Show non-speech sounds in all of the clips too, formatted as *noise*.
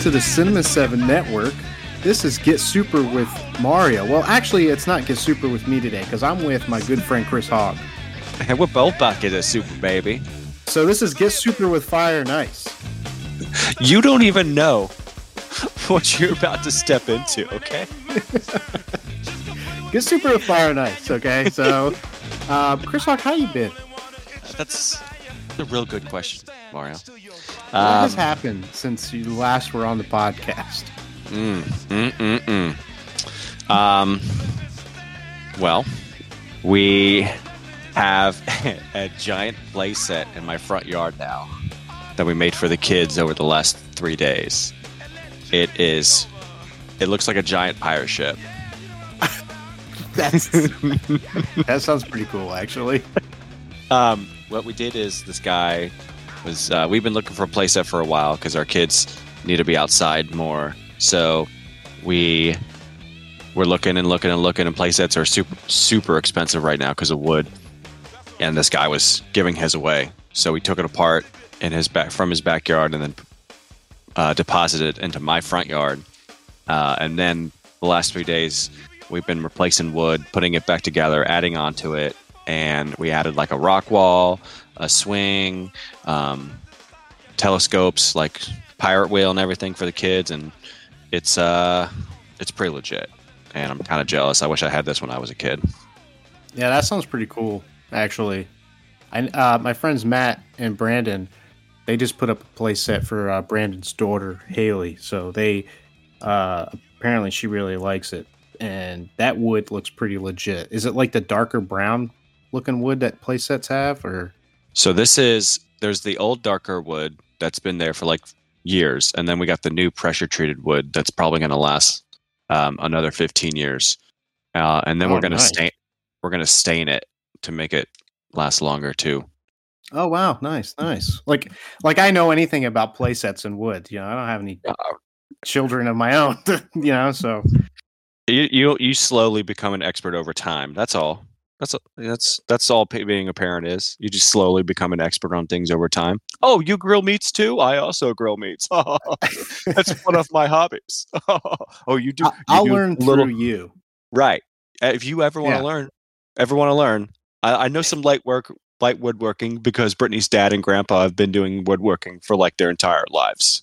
to the Cinema 7 Network. This is Get Super with Mario. Well, actually, it's not Get Super with me today because I'm with my good friend Chris Hawk. And we're both back at a super baby. So this is Get Super with Fire and Ice. You don't even know *laughs* what you're about to step into, okay? Get Super with Fire and Ice, okay? So, *laughs* uh, Chris Hawk, how you been? That's a real good question, Mario. What has happened since you last were on the podcast? Mm, mm, mm, mm. Um, well, we have *laughs* a giant play set in my front yard now that we made for the kids over the last three days. It is, it looks like a giant pirate ship. *laughs* That's that sounds pretty cool, actually. *laughs* Um, what we did is this guy was uh, we've been looking for a playset for a while because our kids need to be outside more. So we were looking and looking and looking, and playsets are super super expensive right now because of wood. And this guy was giving his away, so we took it apart in his back from his backyard and then uh, deposited it into my front yard. Uh, and then the last three days, we've been replacing wood, putting it back together, adding onto it, and we added like a rock wall, a swing, um, telescopes, like pirate wheel and everything for the kids, and it's uh, it's pretty legit. And I'm kind of jealous. I wish I had this when I was a kid. Yeah, that sounds pretty cool, actually. I uh, my friends Matt and Brandon, they just put up a play set for uh, Brandon's daughter Haley. So they uh, apparently she really likes it, and that wood looks pretty legit. Is it like the darker brown looking wood that play sets have, or So this is there's the old darker wood that's been there for like years, and then we got the new pressure treated wood that's probably going to last um, another 15 years, uh, and then Oh, we're going to stain we're going to stain it to make it last longer too. oh wow, nice, nice. Like like I know anything about play sets and wood. You know, I don't have any Uh, children of my own. *laughs* you know, so You you you slowly become an expert over time. That's all. That's that's that's all being a parent is. You just slowly become an expert on things over time. Oh, you grill meats too? I also grill meats. *laughs* that's one of my hobbies. *laughs* oh, you do. You I'll do learn little through you. right. If you ever want to Yeah. learn, ever want to learn, I, I know some light work, light woodworking because Brittany's dad and grandpa have been doing woodworking for like their entire lives.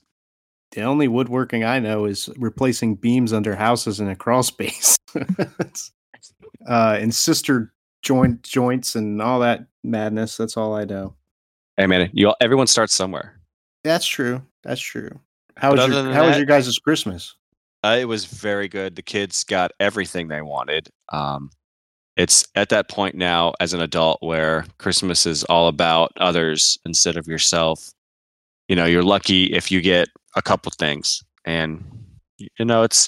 The only woodworking I know is replacing beams under houses in a crawl space. *laughs* uh, and sister joint joints and all that madness. That's all I know. Hey man, you all, everyone starts somewhere. That's true. That's true. How But was your than How was your guys' Christmas? Uh, it was very good. The kids got everything they wanted. Um, it's at that point now as an adult where Christmas is all about others instead of yourself. You know, you're lucky if you get a couple things, and you know it's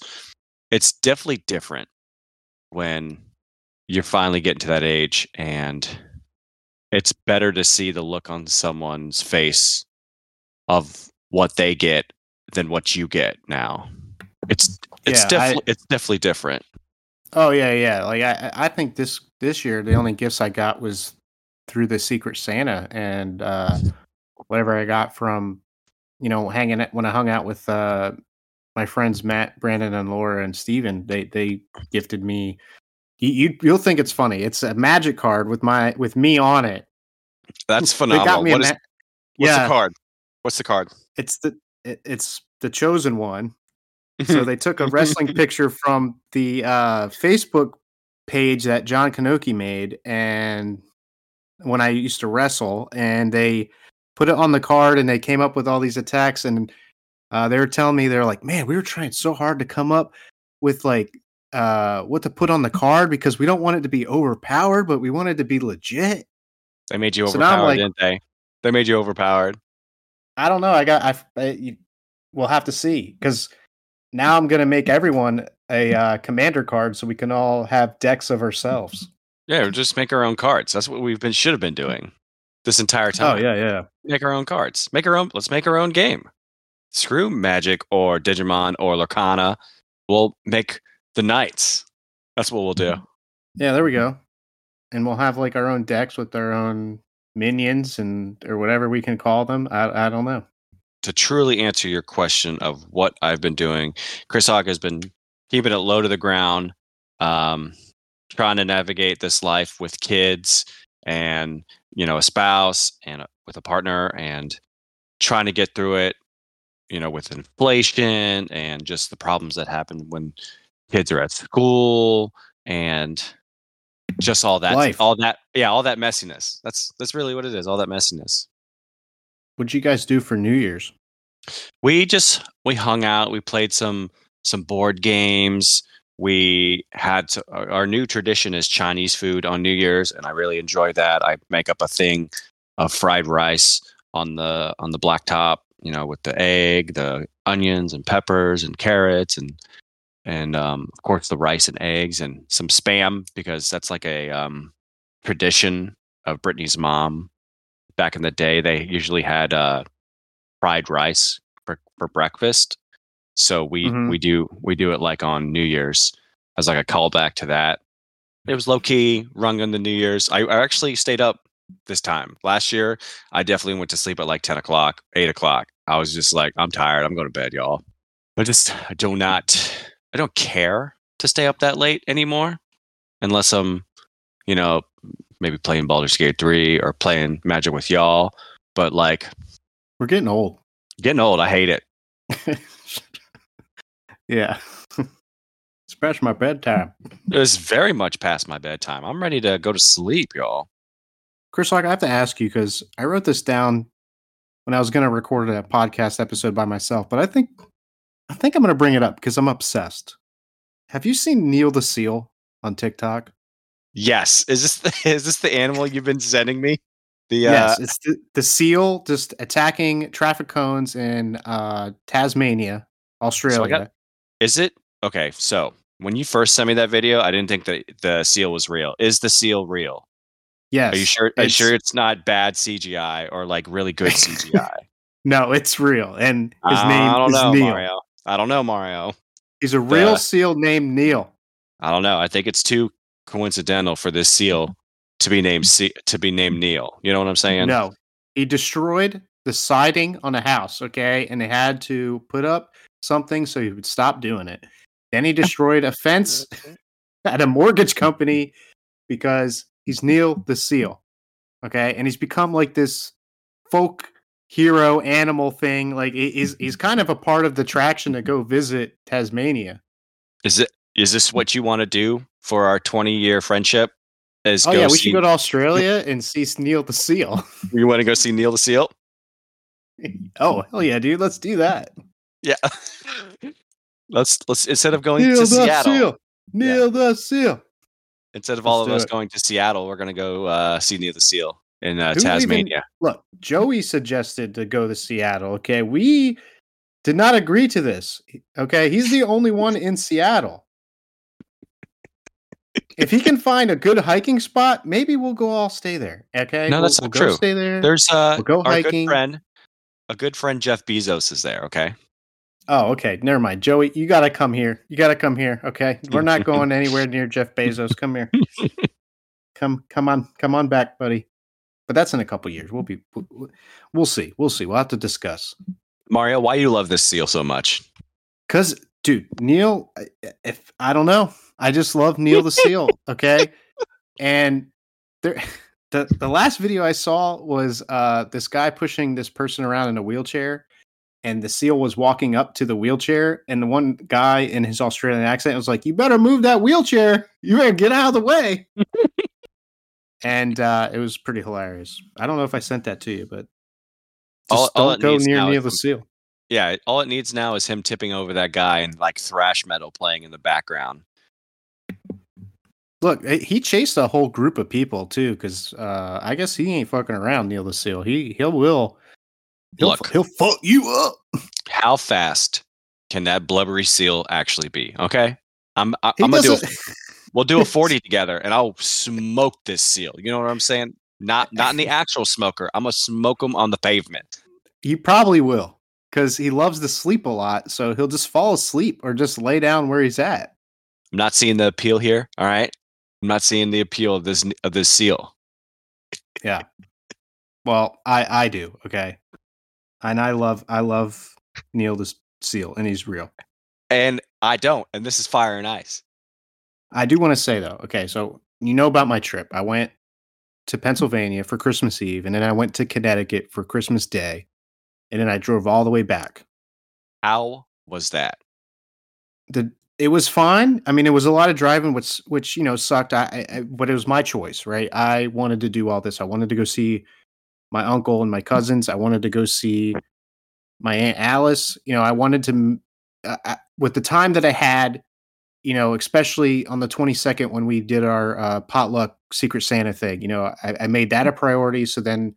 it's definitely different when you're finally getting to that age, and it's better to see the look on someone's face of what they get than what you get now. It's it's Yeah, definitely it's definitely different. Oh yeah, yeah. Like I, I I think this this year the only gifts I got was through the Secret Santa and uh, whatever I got from, you know, hanging out when I hung out with uh, my friends Matt, Brandon, and Laura and Steven, They they gifted me. You, you you'll think it's funny. It's a magic card with my with me on it. That's phenomenal. got me a What is, ma- what's yeah. the card? What's the card? it's the it, it's the chosen one. so they took a *laughs* wrestling picture from the uh, Facebook page that John Kanoki made, and when I used to wrestle, and they put it on the card, and they came up with all these attacks, and uh, they were telling me they're like, "Man, we were trying so hard to come up with like uh, what to put on the card because we don't want it to be overpowered, but we want it to be legit." they made you So overpowered, like- didn't they? They made you overpowered. I don't know. I got. I, I you, we'll have to see because now I'm gonna make everyone a uh, commander card so we can all have decks of ourselves. Yeah, just make our own cards. That's what we've been should have been doing this entire time. Oh yeah, yeah. Make our own cards. Make our own. Let's make our own game. Screw Magic or Digimon or Lorcana. We'll make the Knights. That's what we'll do. Yeah, there we go. And we'll have like our own decks with our own minions and or whatever we can call them. I I don't know. to truly answer your question of what I've been doing, Chris Hawk has been keeping it low to the ground, um, trying to navigate this life with kids and you know a spouse and a, with a partner and trying to get through it you know with inflation and just the problems that happen when kids are at school and just all that Life. all that yeah all that messiness that's that's really what it is all that messiness What'd you guys do for New Year's? we just we hung out we played some some board games we had to, our our new tradition is chinese food on new year's and i really enjoy that i make up a thing of fried rice on the on the black top you know with the egg the onions and peppers and carrots and and um, of course the rice and eggs and some spam because that's like a um, tradition of brittany's mom back in the day they usually had uh, fried rice for, for breakfast. So we Mhm. we do we do it like on New Year's as like a callback to that. It was low key rung on the New Year's. I, I actually stayed up this time. Last year, I definitely went to sleep at like ten o'clock, eight o'clock. I was just like, I'm tired. I'm going to bed, y'all. I just I do not I don't care to stay up that late anymore, unless I'm, you know, maybe playing Baldur's Gate three or playing Magic with y'all. But like We're getting old. getting old, I hate it. *laughs* yeah. *laughs* it's past my bedtime. It's very much past my bedtime. I'm ready to go to sleep, y'all. Chris, like, I have to ask you because I wrote this down when I was going to record a podcast episode by myself, but I think I think I'm going to bring it up because I'm obsessed. Have you seen Neil the Seal on TikTok? Yes. Is this the, *laughs* is this the animal you've been sending me? The yes, uh, it's the, the seal just attacking traffic cones in uh, Tasmania, Australia. is it okay? So when you first sent me that video, I didn't think that the seal was real. Is the seal real? yes. Are you sure? Are you it's- sure it's not bad CGI or like really good CGI? *laughs* No, it's real, and his name is Neil. Mario. I don't know, Mario. He's a real Uh, seal named Neil. I don't know. I think it's too coincidental for this seal to be named Se- to be named Neil. You know what I'm saying? No, he destroyed the siding on a house. Okay, and they had to put up something so he would stop doing it. Then he *laughs* destroyed a fence *laughs* at a mortgage company because he's Neil the Seal. Okay, and he's become like this folk hero animal thing. Like he- he's he's kind of a part of the traction to go visit Tasmania. Is it? Is this what you want to do for our 20 year friendship? Is Oh yeah, we see, should go to Australia and see Neil the Seal. *laughs* You want to go see Neil the Seal? *laughs* oh hell yeah, dude, let's do that. Yeah. *laughs* let's let's instead of going Neil to the Seattle, Seal. Neil the Seal. instead of all Let's of us it. going to Seattle, we're gonna go uh, see Neil the Seal in uh, Who even- Tasmania. Look, Joey suggested to go to Seattle. Okay, we did not agree to this. Okay, he's the only one in Seattle. If he can find a good hiking spot, maybe we'll go all stay there. Okay, No, We'll- that's we'll not go true. Stay there. There's uh, We'll go our hiking. good friend, a good friend Jeff Bezos is there. Okay, Oh, okay. Never mind, Joey. You gotta come here. You gotta come here. Okay, we're not going *laughs* anywhere near Jeff Bezos. Come here. *laughs* come, come on, come on back, buddy. But that's in a couple years. We'll be, we'll, see. We'll see. We'll have to discuss. Mario, why you love this seal so much? Cause, dude, Neil, I- if I don't know, I just love Neil the Seal. *laughs* Okay, and there, *laughs* the the last video I saw was uh this guy pushing this person around in a wheelchair, and the seal was walking up to the wheelchair, and the one guy in his Australian accent was like, "You better move that wheelchair. You better get out of the way." *laughs* and uh, it was pretty hilarious. I don't know if I sent that to you, but just all don't go near Neil the Seal. Yeah, all it needs now is him tipping over that guy and like thrash metal playing in the background. Look, eh, he chased a whole group of people too, because uh, I guess he ain't fucking around, Neil the Seal. He he will. He'll, Look. he'll fuck you up. *laughs* How fast can that blubbery seal actually be? Okay, I'm I, I'm gonna do. A, *laughs* we'll do a *laughs* forty together, and I'll smoke this seal. You know what I'm saying? Not not in the actual smoker. I'm gonna smoke him on the pavement. he probably will, because he loves to sleep a lot. So he'll just fall asleep or just lay down where he's at. I'm not seeing the appeal here. All right, I'm not seeing the appeal of this of this seal. Yeah. Well, I I do. Okay, And I love I love Neil this Seal, and he's real. And I don't, and this is fire and ice. I do want to say though, okay, so you know about my trip. I went to mm-hmm. Pennsylvania for Christmas Eve, and then I went to Connecticut for Christmas Day, and then I drove all the way back. How was that? The it was fine. I mean, it was a lot of driving, which which you know sucked. I, I but it was my choice, right? I wanted to do all this. I wanted to go see my uncle and my mm-hmm. cousins. I wanted to go see my aunt Alice. You know, I wanted to uh, uh, with the time that I had, you know, especially on the 22nd when we did our uh, potluck Secret Santa thing. You know, I, I made that a priority. So then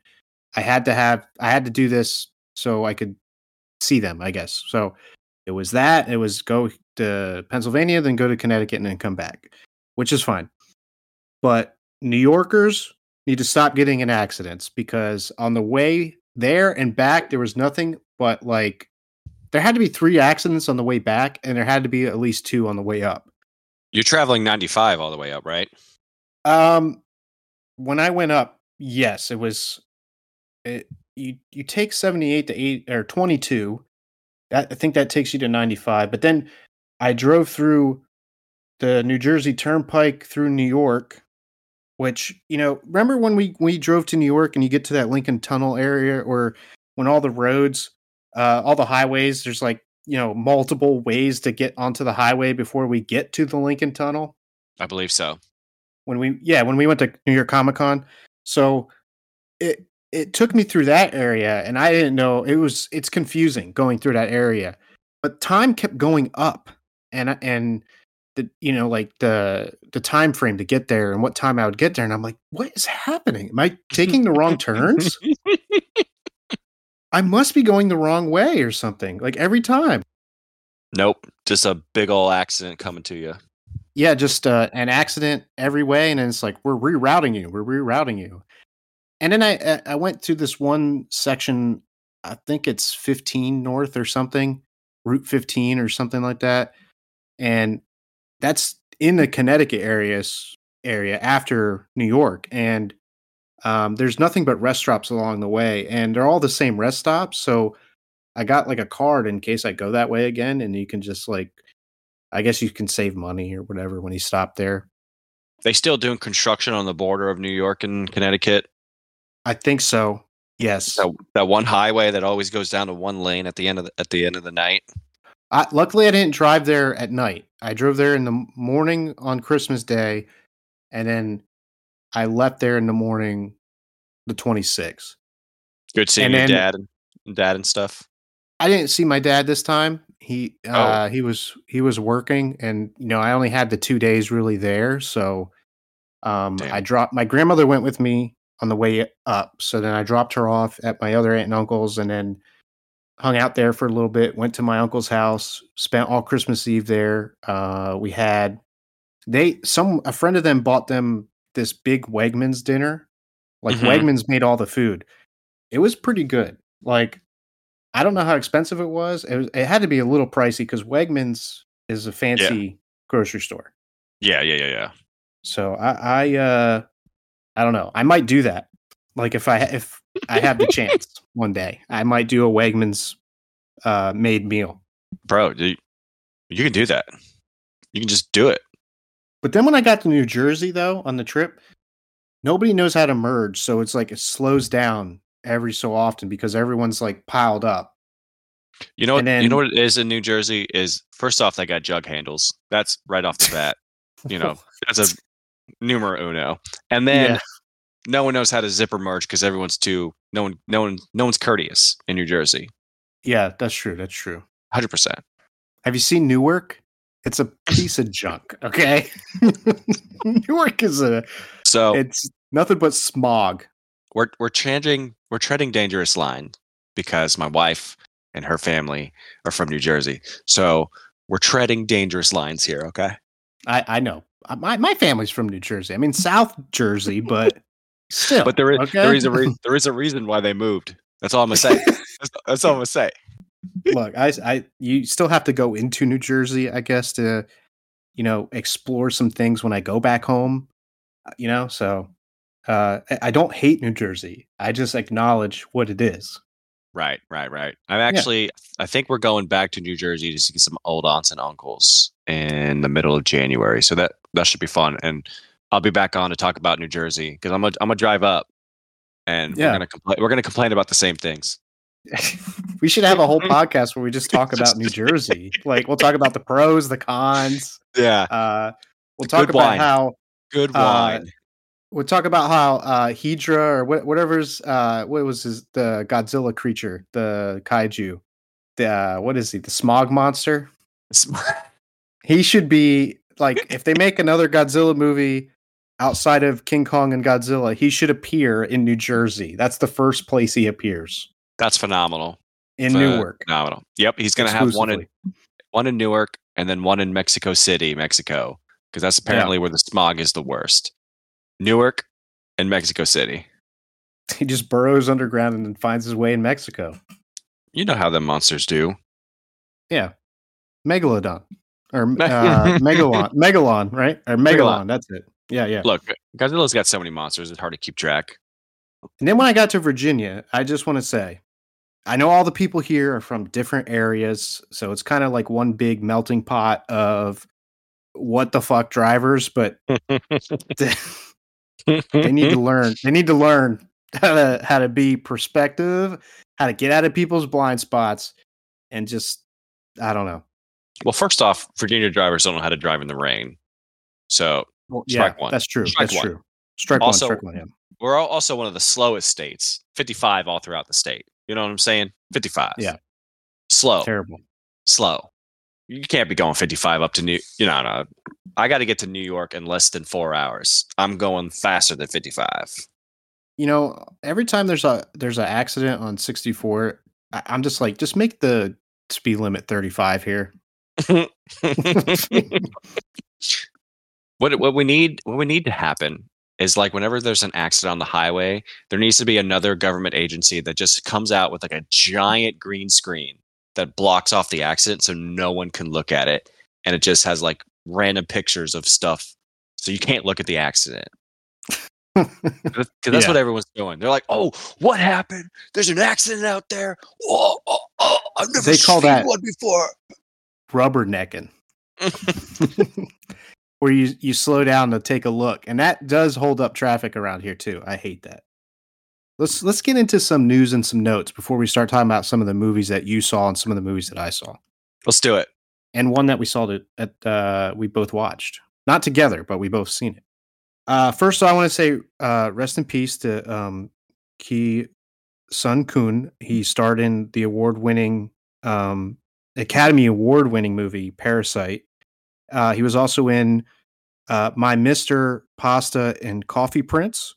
I had to have I had to do this so I could see them. I guess so. It was that. It was go to Pennsylvania, then go to Connecticut, and then come back, which is fine. But New Yorkers need to stop getting in accidents because on the way there and back, there was nothing but like there had to be three accidents on the way back, and there had to be at least two on the way up. You're traveling 95 all the way up, right? Um, when I went up, yes, it was. It, you you take 78 to 8 or 22 that, I think that takes you to 95. But then I drove through the New Jersey Turnpike through New York, which, you know, remember when we, we drove to New York and you get to that Lincoln Tunnel area or when all the roads, uh, all the highways, there's like, you know, multiple ways to get onto the highway before we get to the Lincoln Tunnel? I believe so. When we, yeah, when we went to New York Comic Con. So it, it took me through that area and I didn't know it was it's confusing going through that area. But time kept going up and and the you know like the the time frame to get there and what time I would get there and I'm like what is happening? Am I *laughs* taking the wrong turns? *laughs* I must be going the wrong way or something. Like every time. Nope, just a big old accident coming to you. Yeah, just uh, an accident every way and then it's like we're rerouting you. We're rerouting you and then I I went to this one section. I think it's 15 North or something, Route 15 or something like that, and that's in the Connecticut areas area after New York, and um, there's nothing but rest stops along the way, and they're all the same rest stops. So I got like a card in case I go that way again, and you can just like, I guess you can save money or whatever when you stop there. They still doing construction on the border of New York and Connecticut. I think so. Yes. That, that one highway that always goes down to one lane at the end of the, at the end of the night. I, luckily, I didn't drive there at night. I drove there in the morning on Christmas Day, and then I left there in the morning, the 26th. Good seeing and your then, dad and dad and stuff. I didn't see my dad this time. He oh. uh, he was he was working, and you know I only had the two days really there, so um, I dropped. My grandmother went with me on the way up. So then I dropped her off at my other aunt and uncle's and then hung out there for a little bit, went to my uncle's house, spent all Christmas Eve there. Uh, we had they some a friend of them bought them this big Wegmans dinner. Like mm-hmm. Wegmans made all the food. It was pretty good. Like I don't know how expensive it was. It was it had to be a little pricey because Wegmans is a fancy yeah. grocery store. Yeah, yeah, yeah, yeah. So I, I uh I don't know. I might do that. Like if I if I have the *laughs* chance one day, I might do a Wegmans uh, made meal. Bro, you, you can do that. You can just do it. But then when I got to New Jersey though on the trip, nobody knows how to merge, so it's like it slows down every so often because everyone's like piled up. You know what? Then, you know what it is in New Jersey is first off they got jug handles. That's right off the bat. you know, that's a numero uno. And then yeah. no one knows how to zipper merge because everyone's too no one no one no one's courteous in New Jersey. Yeah, that's true. That's true. Hundred percent. Have you seen Newark? It's a piece of junk. *laughs* Okay, *laughs* Newark is a so it's nothing but smog. We're we're changing we're treading dangerous line because my wife and her family are from New Jersey. So we're treading dangerous lines here. Okay. I I know. Uh, my my family's from New Jersey. I mean South Jersey, but still. *laughs* But there is okay? there is a re- there is a reason why they moved. That's all I'm gonna say. that's, that's, all I'm gonna say. Look, I I you still have to go into New Jersey, I guess, to you know explore some things when I go back home. Uh, you know, so uh, I don't hate New Jersey. I just acknowledge what it is. Right, right, right. I'm actually, I think we're going back to New Jersey to see some old aunts and uncles in the middle of January. So that that should be fun. And I'll be back on to talk about New Jersey because I'm gonna I'm gonna drive up, and Yeah. we're gonna. We're gonna complain about the same things. *laughs* we should have a whole *laughs* podcast where we just talk about New Jersey. Like we'll talk about the pros, the cons. Yeah, Uh, we'll talk good about wine. how good Uh, wine. we'll talk about how uh Hedorah or what, whatever's uh what was his the Godzilla creature, the kaiju. The uh, what is he? The smog monster? *laughs* He should be like if they make another Godzilla movie outside of King Kong and Godzilla, he should appear in New Jersey. That's the first place he appears. That's phenomenal. In Newark. Phenomenal. Yep, he's gonna have one in one in Newark and then one in Mexico City, Mexico, because that's apparently where the smog is the worst. Newark and Mexico City. *laughs* He just burrows underground and then finds his way in Mexico. You know how the monsters do. Yeah. Megalodon. Or uh, *laughs* Megalon. Megalon, right? Or Megalon. Megalon. That's it. Yeah, yeah. Look, Godzilla's got so many monsters; it's hard to keep track. And then when I got to Virginia, I just want to say, I know all the people here are from different areas, so it's kind of like one big melting pot of what the fuck drivers, but *laughs* *laughs* they, need to learn. They need to learn *laughs* how to how to be perspective, how to get out of people's blind spots, and just I don't know. well, first off, Virginia drivers don't know how to drive in the rain, so Well, Strike yeah, one. that's true. Strike that's one. true. Strike Also- one. Strike one. Yeah. we're also one of the slowest states. Fifty-five all throughout the state. You know what I'm saying? Fifty-five. Yeah. Slow. Terrible. slow. You can't be going 55 up to New. You know, no. I got to get to New York in less than four hours. I'm going faster than 55. you know every time there's a there's an accident on 64 I, i'm just like just make the speed limit 35 here *laughs* what what we need what we need to happen is like whenever there's an accident on the highway, there needs to be another government agency that just comes out with like a giant green screen that blocks off the accident so no one can look at it, and it just has like random pictures of stuff, so you can't look at the accident. *laughs* Because that's Yeah. what everyone's doing. They're like, "Oh, what happened? There's an accident out there. Oh, oh, oh I've never They call seen that- one before." rubbernecking *laughs* *laughs* where you you slow down to take a look and that does hold up traffic around here too i hate that let's let's get into some news and some notes before we start talking about some of the movies that you saw and some of the movies that i saw Let's do it. and one that we saw that at uh, we both watched, not together, but we both seen it. Uh, first, I want to say uh, rest in peace to um, Ki Sun Kun. He starred in the award-winning um, Academy Award-winning movie Parasite. Uh, he was also in uh, My Mister Pasta and Coffee Prince.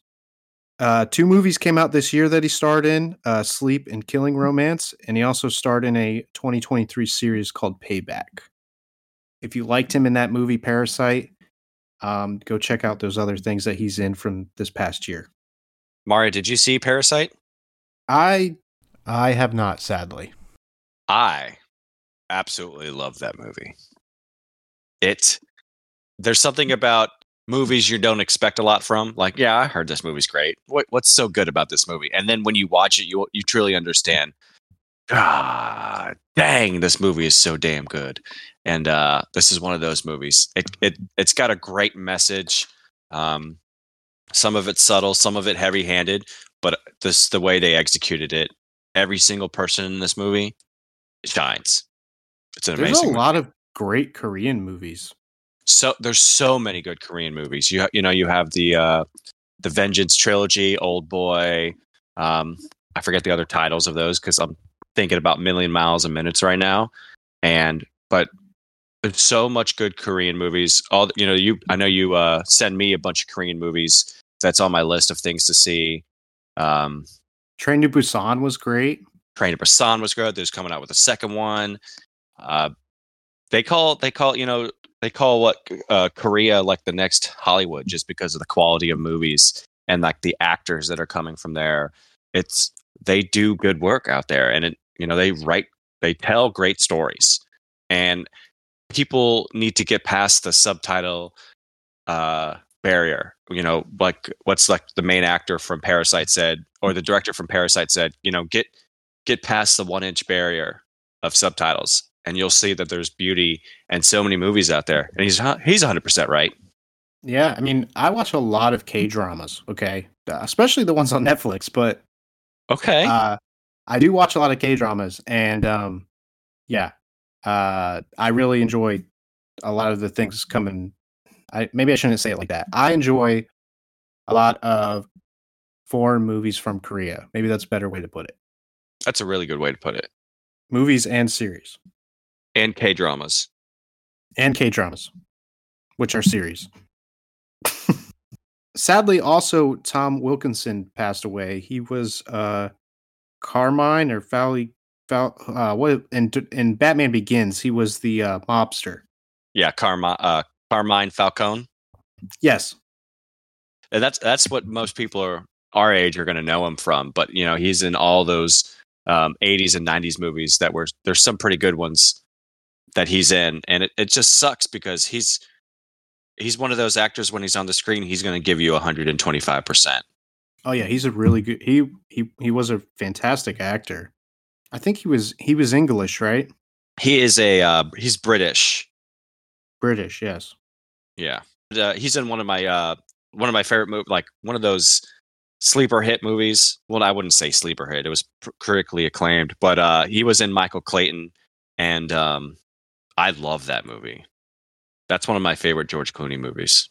Uh, two movies came out this year that he starred in: uh, Sleep and Killing Romance, and he also starred in a 2023 series called Payback. If you liked him in that movie Parasite, um, go check out those other things that he's in from this past year. Mario, did you see Parasite? I I have not, sadly. I absolutely love that movie. It there's something about movies you don't expect a lot from. Like, yeah, I heard this movie's great. What what's so good about this movie? And then when you watch it, you you truly understand. God dang, this movie is so damn good. And uh, this is one of those movies. It it it's got a great message. Um, some of it subtle, some of it heavy handed, but this the way they executed it. Every single person in this movie shines. It's an There's amazing. a movie. lot of great Korean movies. So there's so many good Korean movies. You you know you have the uh, the Vengeance trilogy, Old Boy. Um, I forget the other titles of those because I'm thinking about Million Miles and Minutes right now. And but there's so much good Korean movies. All you know, you I know you uh, send me a bunch of Korean movies. That's on my list of things to see. Um, Train to Busan was great. Train to Busan was good. There's coming out with a second one. Uh, they call they call you know they call what uh, Korea like the next Hollywood just because of the quality of movies and like the actors that are coming from there. It's they do good work out there, and it you know they write they tell great stories, and people need to get past the subtitle uh, barrier. You know, like what's like the main actor from Parasite said, or the director from Parasite said. You know, get get past the one inch barrier of subtitles and you'll see that there's beauty and so many movies out there. And he's he's 100% right. Yeah, I mean, I watch a lot of K dramas. Okay, uh, especially the ones on Netflix. But okay, uh, I do watch a lot of K dramas, and um, yeah, uh, I really enjoy a lot of the things coming. I maybe I shouldn't say it like that. I enjoy a lot of foreign movies from Korea. Maybe that's a better way to put it. That's a really good way to put it. Movies and series. And K dramas. And K dramas, which are series. Sadly, also Tom Wilkinson passed away. He was uh Carmine or Fowley Fal, uh, what in in Batman Begins, he was the uh, mobster. Yeah, Carmine uh, Carmine Falcone. Yes, and that's that's what most people are our age are going to know him from. But you know, he's in all those um, 80s and 90s movies that were there's some pretty good ones that he's in, and it, it just sucks because he's he's one of those actors when he's on the screen, he's going to give you 125 percent. Oh yeah, he's a really good. He he he was a fantastic actor. I think he was he was English, right? He is a uh, he's British. British, yes. Yeah, uh, he's in one of my uh, one of my favorite movies, like one of those sleeper hit movies. Well, I wouldn't say sleeper hit; it was critically acclaimed. But uh, he was in Michael Clayton, and um, I love that movie. That's one of my favorite George Clooney movies.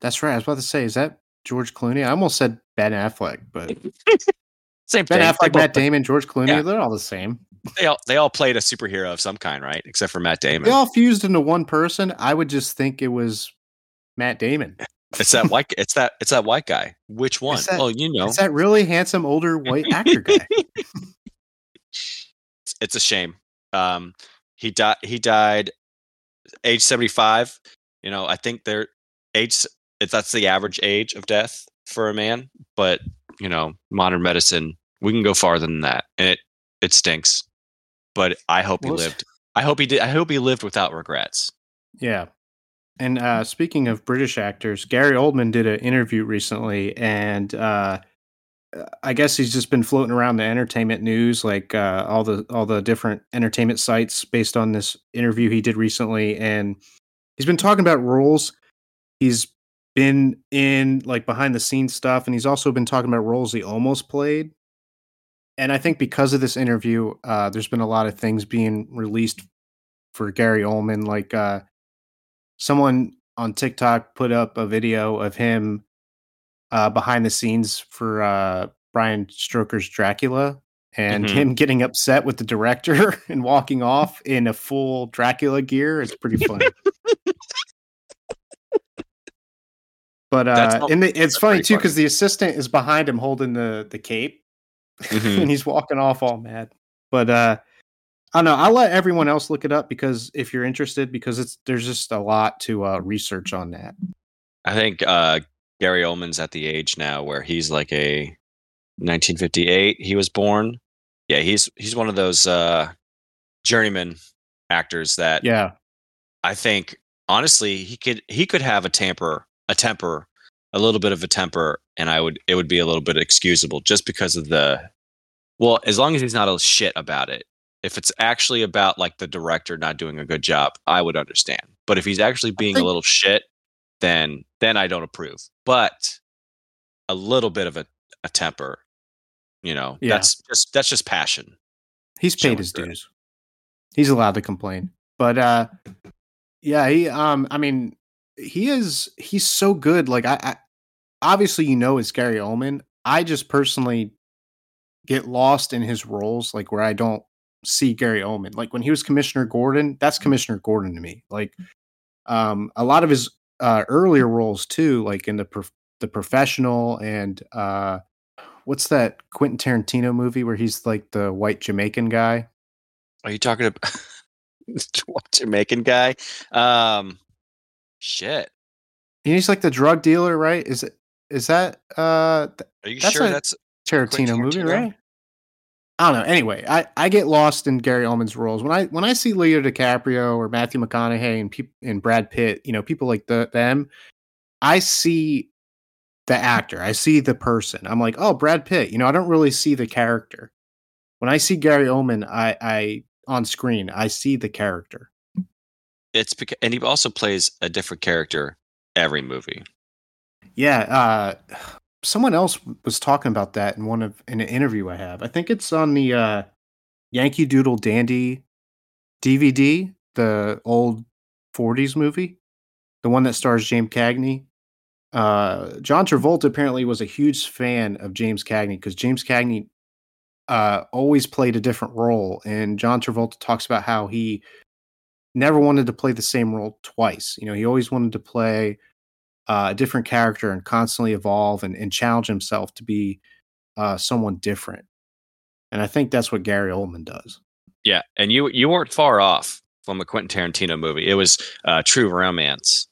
That's right. I was about to say, is that George Clooney? I almost said Ben Affleck, but *laughs* same Ben thing. Affleck, Matt Damon, George Clooney, yeah. they're all the same. They all they all played a superhero of some kind, right? Except for Matt Damon. They all fused into one person. I would just think it was Matt Damon. It's that white. It's that. It's that white guy. Which one? That, oh, you know, it's that really handsome older white actor guy. *laughs* it's a shame. Um, he died. He died age seventy five. You know, I think they're age. If that's the average age of death for a man, but you know, modern medicine, we can go farther than that, and it it stinks. But I hope he lived. I hope he did. I hope he lived without regrets. Yeah, and uh, speaking of British actors, Gary Oldman did an interview recently, and uh, I guess he's just been floating around the entertainment news, like uh, all the all the different entertainment sites, based on this interview he did recently. And he's been talking about roles. He's been in like behind the scenes stuff, and he's also been talking about roles he almost played. And I think because of this interview, uh, there's been a lot of things being released for Gary Oldman, like uh, someone on TikTok put up a video of him uh, behind the scenes for uh, Bram Stoker's Dracula and mm-hmm. him getting upset with the director *laughs* and walking off in a full Dracula gear. It's pretty funny. but uh, and the, it's funny too because the assistant is behind him holding the the cape, *laughs* mm-hmm. and he's walking off all mad. But uh, I don't know. I'll let everyone else look it up because if you're interested, because it's there's just a lot to uh, research on that. I think uh, Gary Oldman's at the age now where he's like a 1958. He was born. Yeah, he's he's one of those uh, journeyman actors that. Yeah, I think honestly he could he could have a temper a temper a little bit of a temper and I would it would be a little bit excusable just because of the well as long as he's not a shit about it if it's actually about like the director not doing a good job, I would understand. But if he's actually being think, a little shit, then then I don't approve. But a little bit of a, a temper, you know, yeah. that's just that's just passion. He's paid his dues. He's allowed to complain. But uh yeah, he um I mean he is he's so good. Like I, I obviously you know it's Gary Oldman. I just personally get lost in his roles, like where I don't see Gary Oldman. Like when he was Commissioner Gordon, that's mm. Commissioner Gordon to me. Like um, a lot of his uh, earlier roles too, like in the prof- the professional and uh, what's that Quentin Tarantino movie where he's like the white Jamaican guy? Are you talking about *laughs* white Jamaican guy? Um, shit. He's like the drug dealer, right? Is it? Is that? Uh, Are you that's sure that's Tarantino, Tarantino movie, right? I don't know. Anyway, I, I get lost in Gary Oldman's roles when I when I see Leo DiCaprio or Matthew McConaughey and people and Brad Pitt, you know, people like the, them. I see the actor. I see the person. I'm like, oh, Brad Pitt. You know, I don't really see the character. when I see Gary Oldman, I, I on screen, I see the character. It's because, and he also plays a different character every movie. Yeah, uh, someone else was talking about that in one of in an interview I have. I think it's on the uh, Yankee Doodle Dandy DVD, the old '40s movie, the one that stars James Cagney. Uh, John Travolta apparently was a huge fan of James Cagney because James Cagney uh, always played a different role, and John Travolta talks about how he never wanted to play the same role twice. You know, he always wanted to play uh, a different character and constantly evolve and, and challenge himself to be uh, someone different. And I think that's what Gary Oldman does. Yeah, and you you weren't far off from a Quentin Tarantino movie. It was uh, True Romance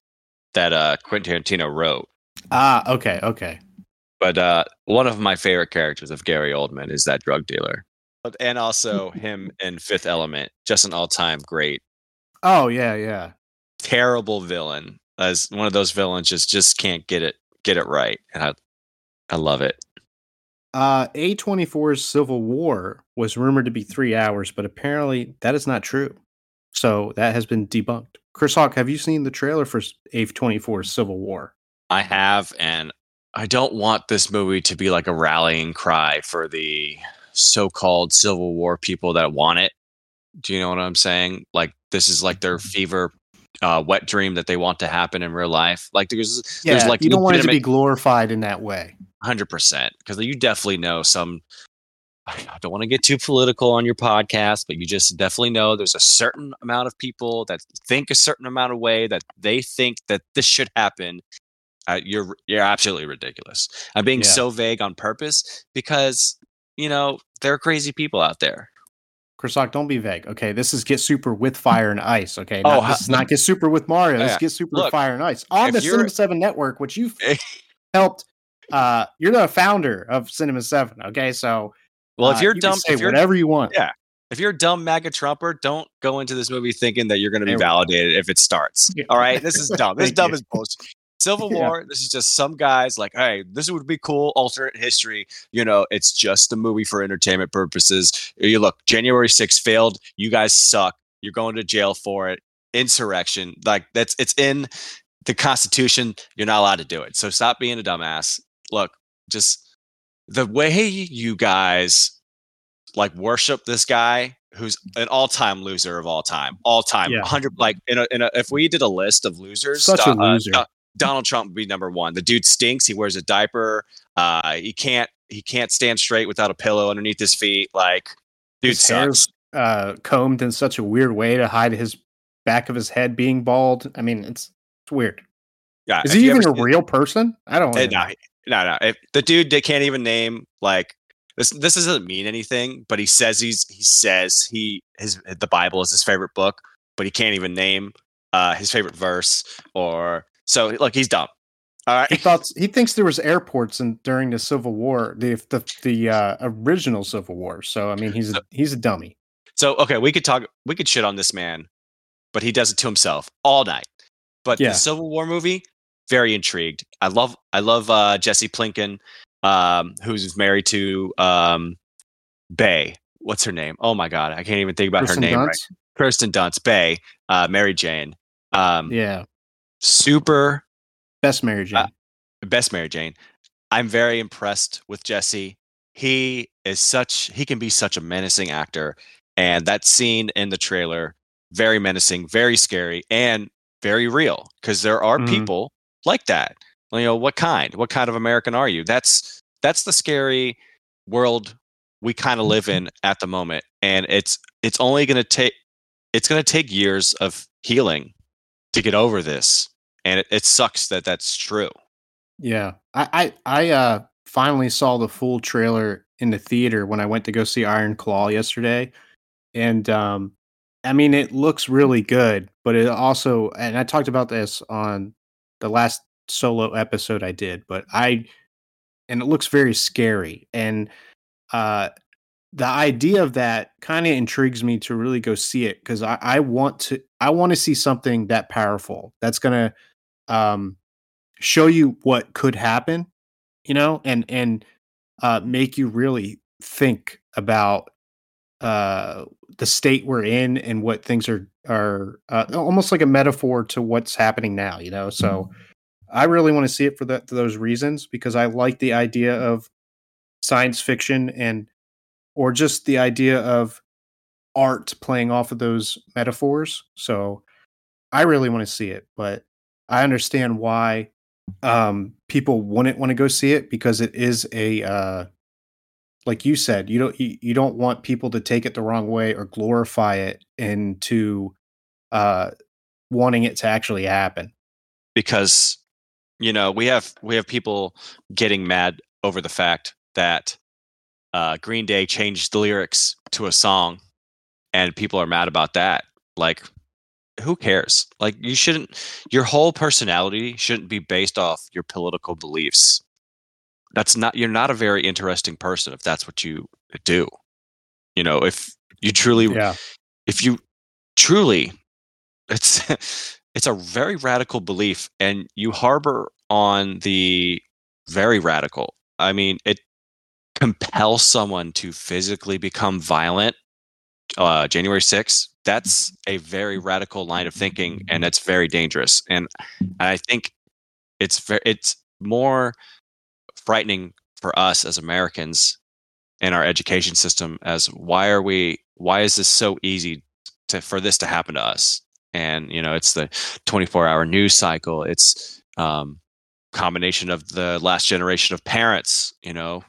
that uh, Quentin Tarantino wrote. Ah, okay, okay. But uh, one of my favorite characters of Gary Oldman is that drug dealer, but, and also him in Fifth Element, just an all-time great. Oh yeah, yeah. Terrible villain as one of those villains just just can't get it get it right, and I I love it. Uh, A24's Civil War was rumored to be three hours, but apparently that is not true. So that has been debunked. Chris Hawk, have you seen the trailer for A24's Civil War? I have, and I don't want this movie to be like a rallying cry for the so-called Civil War people that want it. Do you know what I'm saying? Like this is like their *laughs* fever uh, wet dream that they want to happen in real life. Like there's yeah, there's like you don't want it to be glorified in that way. Hundred percent, because you definitely know some. I don't want to get too political on your podcast, but you just definitely know there's a certain amount of people that think a certain amount of way that they think that this should happen. Uh, you're you're absolutely ridiculous. I'm being Yeah. so vague on purpose because you know there are crazy people out there. Hawk, don't be vague. Okay, this is Get Super with Fire and Ice. Okay, Oh, not, this is not Get Super with Mario. This Yeah. is Get Super Look, with Fire and Ice on the Cinema Seven Network, which you've *laughs* helped. Uh, you're the founder of Cinema Seven. Okay, so Well, uh, if you're you dumb, say if you're whatever you want. Yeah. if you're a dumb MAGA Trumper, don't go into this movie thinking that you're going to be There we go. validated if it starts. All right, this is dumb. *laughs* This is dumb you. as bullshit. Civil *laughs* Yeah. War. This is just some guys like, hey, this would be cool. Alternate history. You know, it's just a movie for entertainment purposes. You look, January 6th failed. You guys suck. You're going to jail for it. Insurrection. Like that's it's in the Constitution. You're not allowed to do it. So stop being a dumbass. Look, just the way you guys like worship this guy who's an all-time loser of all time all time Yeah. 100 like in a, in a if we did a list of losers Such a uh, loser. Do- donald trump would be number one the dude stinks he wears a diaper uh he can't he can't stand straight without a pillow underneath his feet like dude his sucks hair's uh, combed in such a weird way to hide his back of his head being bald. I mean, it's it's weird. yeah Is he even ever a real person? I don't know. no, no, no. If the dude they can't even name like this. This doesn't mean anything, but he says he's he says he his the Bible is his favorite book, but he can't even name uh his favorite verse or so. Look, he's dumb. All He thought he thinks there was airports in during the Civil War, the the the uh, original Civil War. So I mean, he's a, he's a dummy. so okay, we could talk. We could shit on this man, but he does it to himself all night. But Yeah. the Civil War movie, very intrigued. I love I love uh, Jesse Plinken, um, who's married to um, Bay. What's her name? Oh my god, I can't even think about Kirsten her name. Right. Kirsten Dunst, Bay, uh, Mary Jane. Um, Yeah, Super best Mary Jane. Uh, best Mary Jane. I'm very impressed with Jesse. He is such he can be such a menacing actor. And that scene in the trailer, very menacing, very scary, and very real. Because there are Mhm. people like that. You know, what kind? What kind of American are you? That's that's the scary world we kind of live in at the moment. And it's it's only gonna take it's gonna take years of healing to get over this. And it, it sucks that that's true. Yeah, I I, I uh, finally saw the full trailer in the theater when I went to go see Iron Claw yesterday, and um, I mean it looks really good, but it also and I talked about this on the last solo episode I did, but I and it looks very scary and uh the idea of that kind of intrigues me to really go see it because I, I want to I want to see something that powerful that's gonna um show you what could happen, you know, and and uh make you really think about uh, the state we're in and what things are are uh, almost like a metaphor to what's happening now. You know, so I really want to see it for that for those reasons because I like the idea of science fiction and or just the idea of art playing off of those metaphors. So I really want to see it, but I understand why um, people wouldn't want to go see it because it is a uh, like you said, you don't you, you don't want people to take it the wrong way or glorify it into uh, wanting it to actually happen. Because you know we have we have people getting mad over the fact that uh, Green Day changed the lyrics to a song, and people are mad about that. Like, who cares? Like, you shouldn't. Your whole personality shouldn't be based off your political beliefs. That's not. You're not a very interesting person if that's what you do. You know, if you truly, Yeah. if you truly, it's it's a very radical belief, and you harbor on the very radical. I mean, it compels someone to physically become violent uh, January 6th, that's a very radical line of thinking and it's very dangerous. And I think it's it's more frightening for us as Americans in our education system as why are we why is this so easy to for this to happen to us? And you know, it's the 24-hour news cycle. It's um combination of the last generation of parents, you know.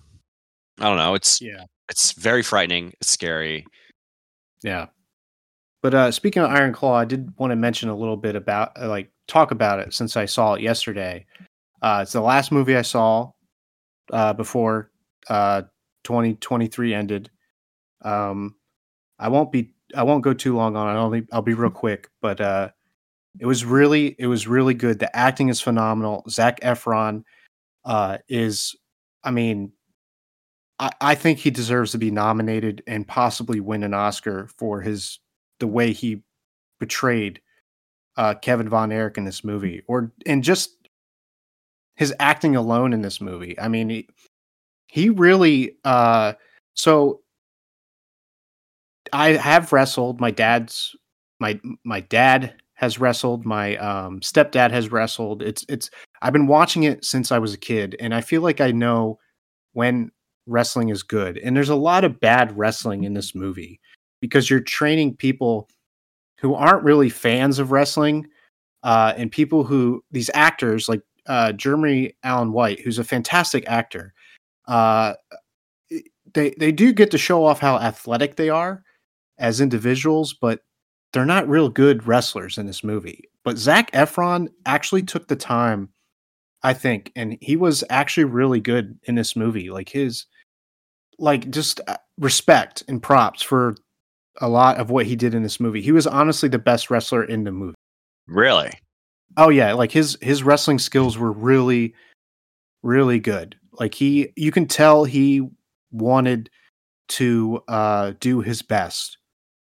I don't know. It's Yeah. it's very frightening. It's scary. Yeah. But uh, speaking of Iron Claw, I did want to mention a little bit about, uh, like, talk about it since I saw it yesterday. Uh, it's the last movie I saw uh, before uh, 2023 ended. Um, I won't be, I won't go too long on it. I'll be, I'll be real *laughs* quick. But uh, it was really, it was really good. The acting is phenomenal. Zac Efron uh, is, I mean, I, I think he deserves to be nominated and possibly win an Oscar for his the way he portrayed uh, Kevin Von Erich in this movie, or and just his acting alone in this movie. I mean, he, he really. Uh, so I have wrestled. My dad's my my dad has wrestled. My um, stepdad has wrestled. It's it's. I've been watching it since I was a kid, and I feel like I know when wrestling is good. And there's a lot of bad wrestling in this movie because you're training people who aren't really fans of wrestling uh, and people who these actors like uh, Jeremy Allen White, who's a fantastic actor. Uh, they they do get to show off how athletic they are as individuals, but they're not real good wrestlers in this movie. But Zac Efron actually took the time, I think, and he was actually really good in this movie. Like his like just uh, respect and props for a lot of what he did in this movie. He was honestly the best wrestler in the movie. Really? Oh yeah, like his his wrestling skills were really really good. Like he you can tell he wanted to uh do his best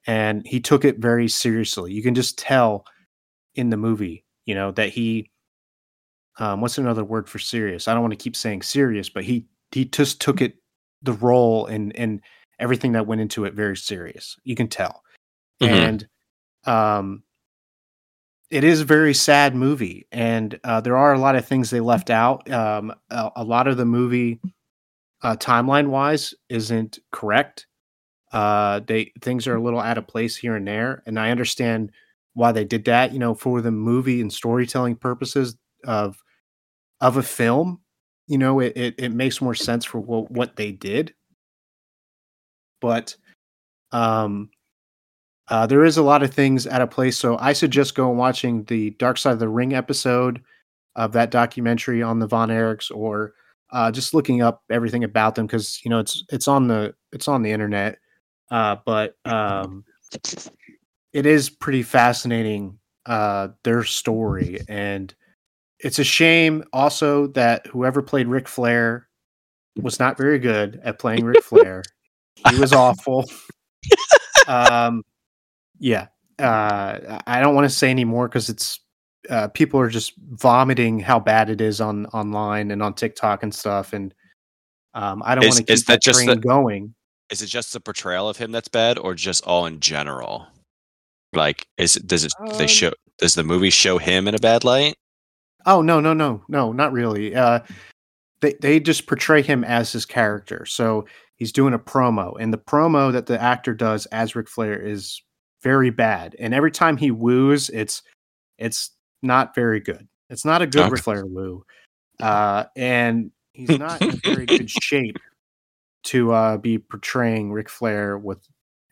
and he took it very seriously. You can just tell in the movie, you know, that he um what's another word for serious? I don't want to keep saying serious, but he he just took it the role and and everything that went into it very serious. You can tell. Mhm. And um it is a very sad movie and uh, there are a lot of things they left out um, a, a lot of the movie uh, timeline wise isn't correct uh, they things are a little out of place here and there and i understand why they did that you know for the movie and storytelling purposes of of a film you know it, it, it makes more sense for what, what they did but um uh, there is a lot of things out of place, so I suggest going watching the Dark Side of the Ring episode of that documentary on the Von Erichs, or uh, just looking up everything about them because you know it's it's on the it's on the internet. Uh, but um, it is pretty fascinating uh, their story, and it's a shame also that whoever played Ric Flair was not very good at playing Ric Flair. He was *laughs* awful. *laughs* um, yeah, uh, I don't want to say anymore because it's uh, people are just vomiting how bad it is on online and on TikTok and stuff, and um, I don't want to is keep that that just train the- going. is it just the portrayal of him that's bad, or just all in general? Like, is does it um, they show does the movie show him in a bad light? Oh no no no no not really. Uh, they they just portray him as his character. So he's doing a promo, and the promo that the actor does as Ric Flair is very bad. And every time he woos, it's it's not very good. It's not a good okay. Ric Flair woo, uh, and he's *laughs* not in very good shape to uh, be portraying Ric Flair with.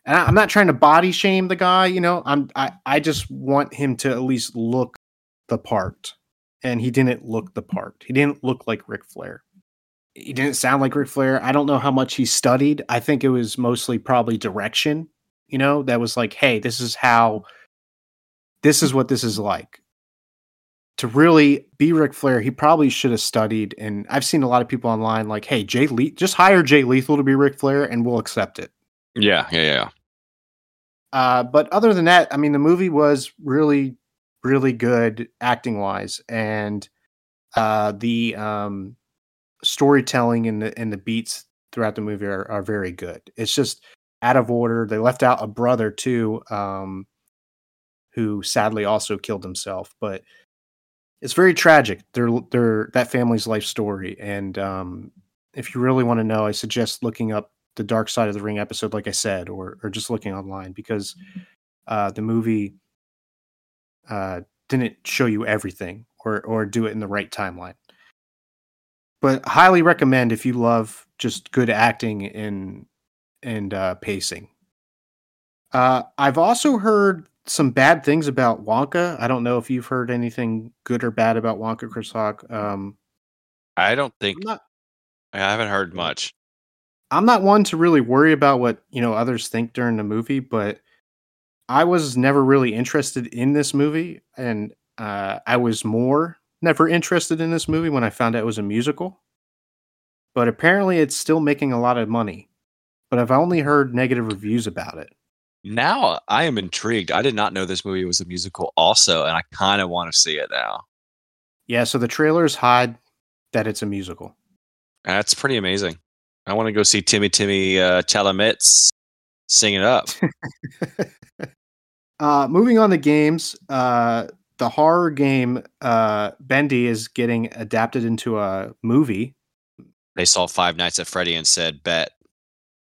And I'm not trying to body shame the guy, you know. I'm I I just want him to at least look the part, and he didn't look the part. He didn't look like Ric Flair. He didn't sound like Ric Flair. I don't know how much he studied. I think it was mostly probably direction. You know, that was like, hey, this is how. This is what this is like to really be Ric Flair, he probably should have studied. And I've seen a lot of people online like, "Hey, Jay Le- just hire Jay Lethal to be Ric Flair, and we'll accept it." Yeah, yeah, yeah. Uh, but other than that, I mean, the movie was really, really good acting wise, and uh, the um, storytelling and the and the beats throughout the movie are, are very good. It's just out of order. They left out a brother too, um, who sadly also killed himself, but it's very tragic. They're they're that family's life story, and um, if you really want to know, I suggest looking up the Dark Side of the Ring episode, like I said, or or just looking online because uh, the movie uh, didn't show you everything or or do it in the right timeline. But highly recommend if you love just good acting and and uh, pacing. Uh, I've also heard some bad things about Wonka. I don't know if you've heard anything good or bad about Wonka, Chris Hawk. Um, I don't think not, I haven't heard much. I'm not one to really worry about what you know others think during the movie, but I was never really interested in this movie, and uh, I was more never interested in this movie when I found out it was a musical. But apparently, it's still making a lot of money. But I've only heard negative reviews about it. Now I am intrigued. I did not know this movie was a musical also, and I kind of want to see it now. Yeah, so the trailers hide that it's a musical. That's pretty amazing. I want to go see Timmy Timmy uh, Chalamet sing it up. *laughs* uh, moving on to games, uh, the horror game uh, Bendy is getting adapted into a movie. They saw Five Nights at Freddy and said, "Bet."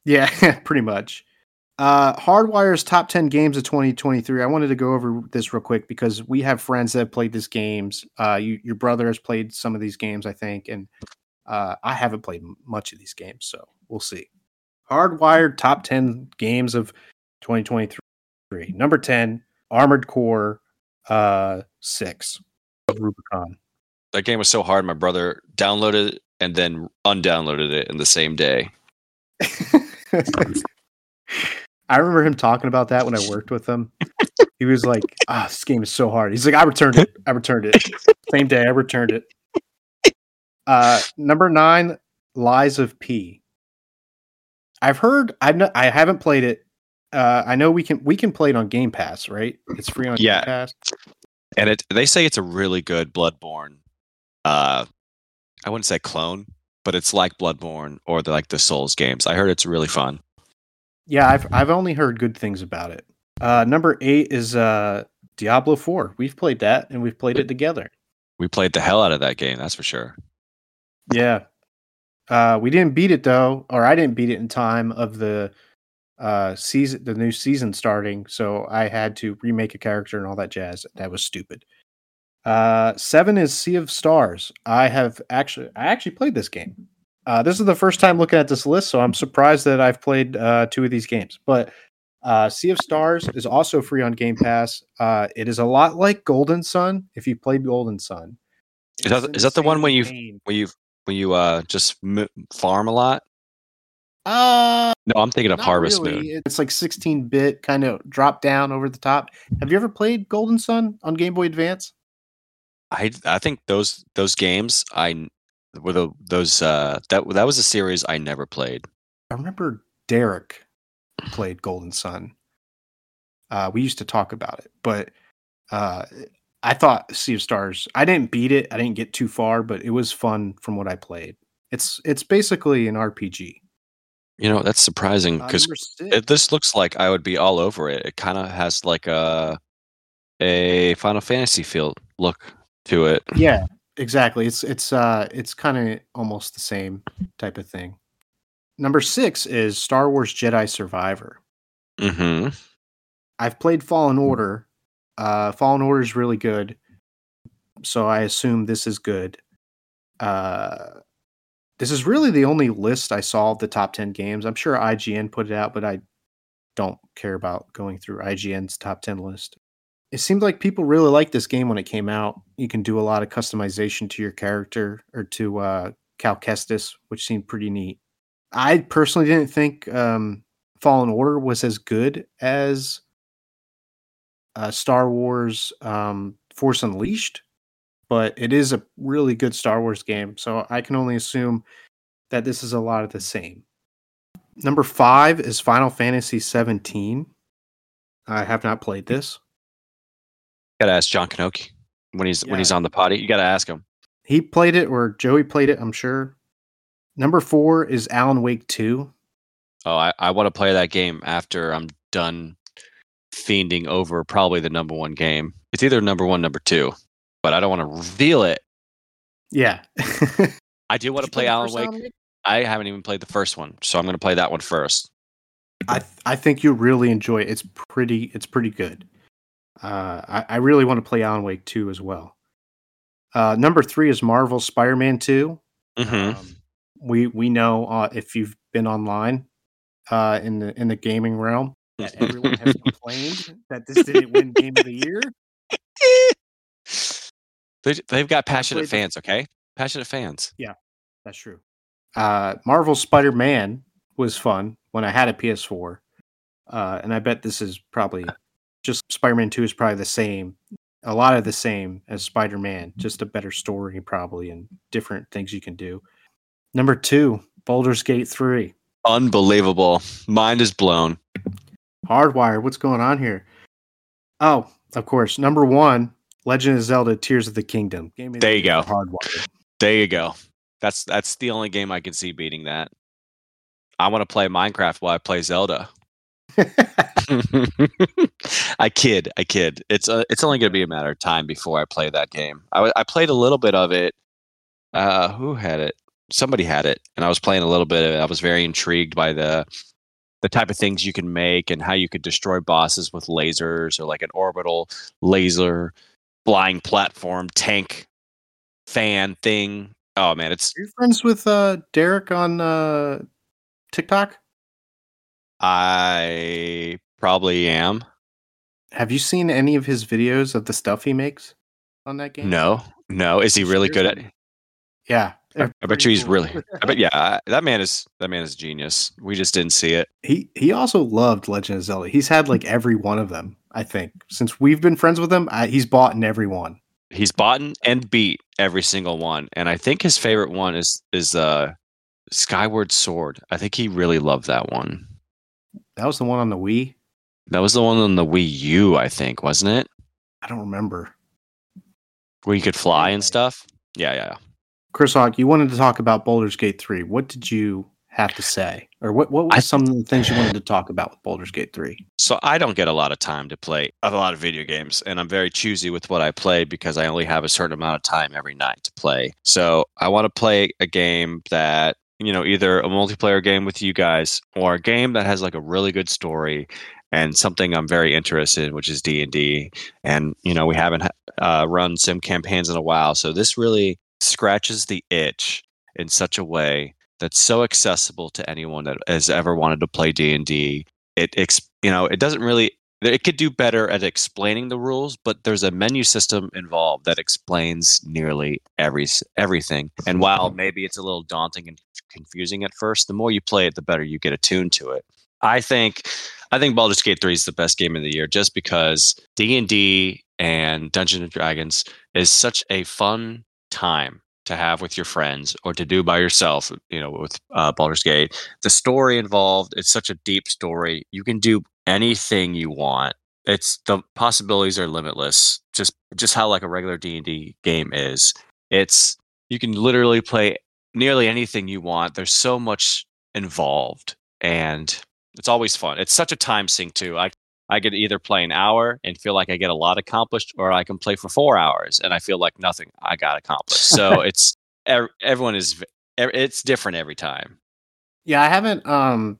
Yeah, *laughs* pretty much. Uh, Hardwire's top 10 games of 2023. I wanted to go over this real quick because we have friends that have played these games. Uh, you, your brother has played some of these games, I think, and uh, I haven't played much of these games, so we'll see. Hardwired top 10 games of 2023. Number 10, Armored Core uh, 6 Rubicon. That game was so hard, my brother downloaded it and then undownloaded it in the same day. *laughs* I remember him talking about that when I worked with him. He was like, "Ah, oh, this game is so hard." He's like, "I returned it. I returned it. Same day, I returned it." Uh, number nine, Lies of P. I've heard. I've not, I haven't played it. Uh, I know we can we can play it on Game Pass, right? It's free on yeah. Game Pass. And it they say it's a really good Bloodborne. Uh, I wouldn't say clone, but it's like Bloodborne or the like the Souls games. I heard it's really fun. Yeah, I've I've only heard good things about it. Uh, number eight is uh, Diablo Four. We've played that and we've played it together. We played the hell out of that game. That's for sure. Yeah, uh, we didn't beat it though, or I didn't beat it in time of the uh, season, the new season starting. So I had to remake a character and all that jazz. That was stupid. Uh, seven is Sea of Stars. I have actually, I actually played this game. Uh, this is the first time looking at this list, so I'm surprised that I've played uh, two of these games. But uh, Sea of Stars is also free on Game Pass. Uh, it is a lot like Golden Sun. If you played Golden Sun, is that, is that the one when you when you when you uh just farm a lot? Uh, no, I'm thinking of Harvest really. Moon. It's like 16 bit, kind of drop down over the top. Have you ever played Golden Sun on Game Boy Advance? I I think those those games I were the those uh that that was a series I never played. I remember Derek played Golden Sun. Uh, we used to talk about it, but uh, I thought Sea of Stars. I didn't beat it. I didn't get too far, but it was fun from what I played. It's it's basically an RPG. You know, that's surprising because number six. it, this looks like I would be all over it. It kind of has like a a Final Fantasy feel look to it. yeah, exactly. It's it's uh it's kind of almost the same type of thing. Number six is Star Wars Jedi Survivor. Mm-hmm. I've played Fallen Order. Uh, Fallen Order is really good, so I assume this is good. Uh, this is really the only list I saw of the top ten games. I'm sure IGN put it out, but I don't care about going through IGN's top ten list. It seemed like people really liked this game when it came out. You can do a lot of customization to your character or to uh, Cal Kestis, which seemed pretty neat. I personally didn't think um, Fallen Order was as good as uh, Star Wars um, Force Unleashed, but it is a really good Star Wars game. So I can only assume that this is a lot of the same. Number five is Final Fantasy 17. I have not played hmm. this. Gotta ask John Kanoki when he's when he's on the potty. You gotta ask him. He played it, or Joey played it, I'm sure. Number four is Alan Wake 2. Oh, I, I want to play that game after I'm done fiending over probably the number one game. It's either number one, number two, but I don't want to reveal it. Yeah. *laughs* I do want to play Alan Wake. I haven't even played the first one, so I'm going to play that one first. I th- I think you'll really enjoy it. It's pretty it's pretty good. Uh, I, I really want to play Alan Wake 2 as well. Uh, number three is Marvel Spider-Man 2. hmm Um, we we know uh, if you've been online uh, in the in the gaming realm that everyone has *laughs* complained that this didn't win Game of the Year. *laughs* they, they've got passionate fans, okay? Passionate fans. Yeah, that's true. Uh, Marvel Spider Man was fun when I had a PS4, uh, and I bet this is probably just Spider Man Two is probably the same, a lot of the same as Spider Man, just a better story probably and different things you can do. Number two, Baldur's Gate Three, Unbelievable. Mind is blown. Hardwire. What's going on here? Oh, of course. Number one, Legend of Zelda: Tears of the Kingdom. Game There you go. for Hardwire. There you go. That's that's the only game I can see beating that. I want to play Minecraft while I play Zelda. *laughs* I kid, I kid. It's uh, it's only going to be a matter of time before I play that game. I I played a little bit of it. Uh, who had it? Somebody had it, and I was playing a little bit of it. I was very intrigued by the the type of things you can make and how you could destroy bosses with lasers or like an orbital laser flying platform tank fan thing. Oh man, it's Are you friends with uh, Derek on uh, TikTok? I probably am. Have you seen any of his videos of the stuff he makes on that game? No, no. Is he really good at? Yeah. I, I bet you he's really. I bet yeah. I- That man is that man is genius. We just didn't see it. He he also loved Legend of Zelda. He's had like every one of them. I think since we've been friends with him, I, he's bought in every one. He's bought in and beat every single one, and I think his favorite one is is uh Skyward Sword. I think he really loved that one. That was the one on the Wii. That was the one on the Wii U, I think, wasn't it? I don't remember. Where you could fly and stuff. Yeah, yeah. Chris Hawk, you wanted to talk about Baldur's Gate three. What did you have to say, or what what were some of the things you wanted to talk about with Baldur's Gate three? So I don't get a lot of time to play a lot of video games, and I'm very choosy with what I play because I only have a certain amount of time every night to play. So I want to play a game that you know either a multiplayer game with you guys or a game that has like a really good story and something I'm very interested in, which is D and D. And you know we haven't uh, run sim campaigns in a while, so this really scratches the itch in such a way that's so accessible to anyone that has ever wanted to play D and D. It you know it doesn't really it could do better at explaining the rules but there's a menu system involved that explains nearly every everything. And while maybe it's a little daunting and confusing at first the more you play it the better you get attuned to it. I think i think Baldur's Gate 3 is the best game of the year just because D&D and Dungeons and Dragons is such a fun time to have with your friends or to do by yourself you know with uh, Baldur's Gate. The story involved it's such a deep story. You can do anything you want. It's the possibilities are limitless. Just just how like a regular d&d game is. It's you can literally play nearly anything you want. There's so much involved and it's always fun. It's such a time sink too. I I could either play an hour and feel like I get a lot accomplished, or I can play for four hours and I feel like nothing I got accomplished. So *laughs* it's everyone is it's different every time. Yeah, I haven't um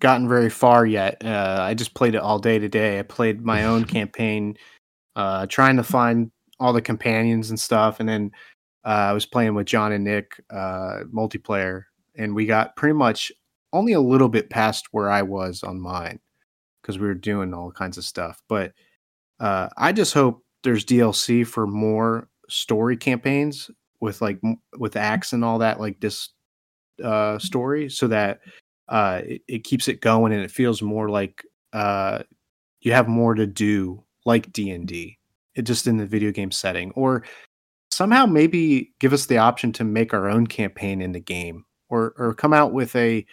gotten very far yet. Uh, I just played it all day today. I played my own *laughs* campaign, uh, trying to find all the companions and stuff, and then uh, I was playing with John and Nick uh, multiplayer, and we got pretty much only a little bit past where I was on mine because we were doing all kinds of stuff. But uh, I just hope there's DLC for more story campaigns with like with acts and all that like this uh, story, so that uh, it, it, keeps it going and it feels more like uh, you have more to do, like D and D, just in the video game setting, or somehow maybe give us the option to make our own campaign in the game, or or come out with a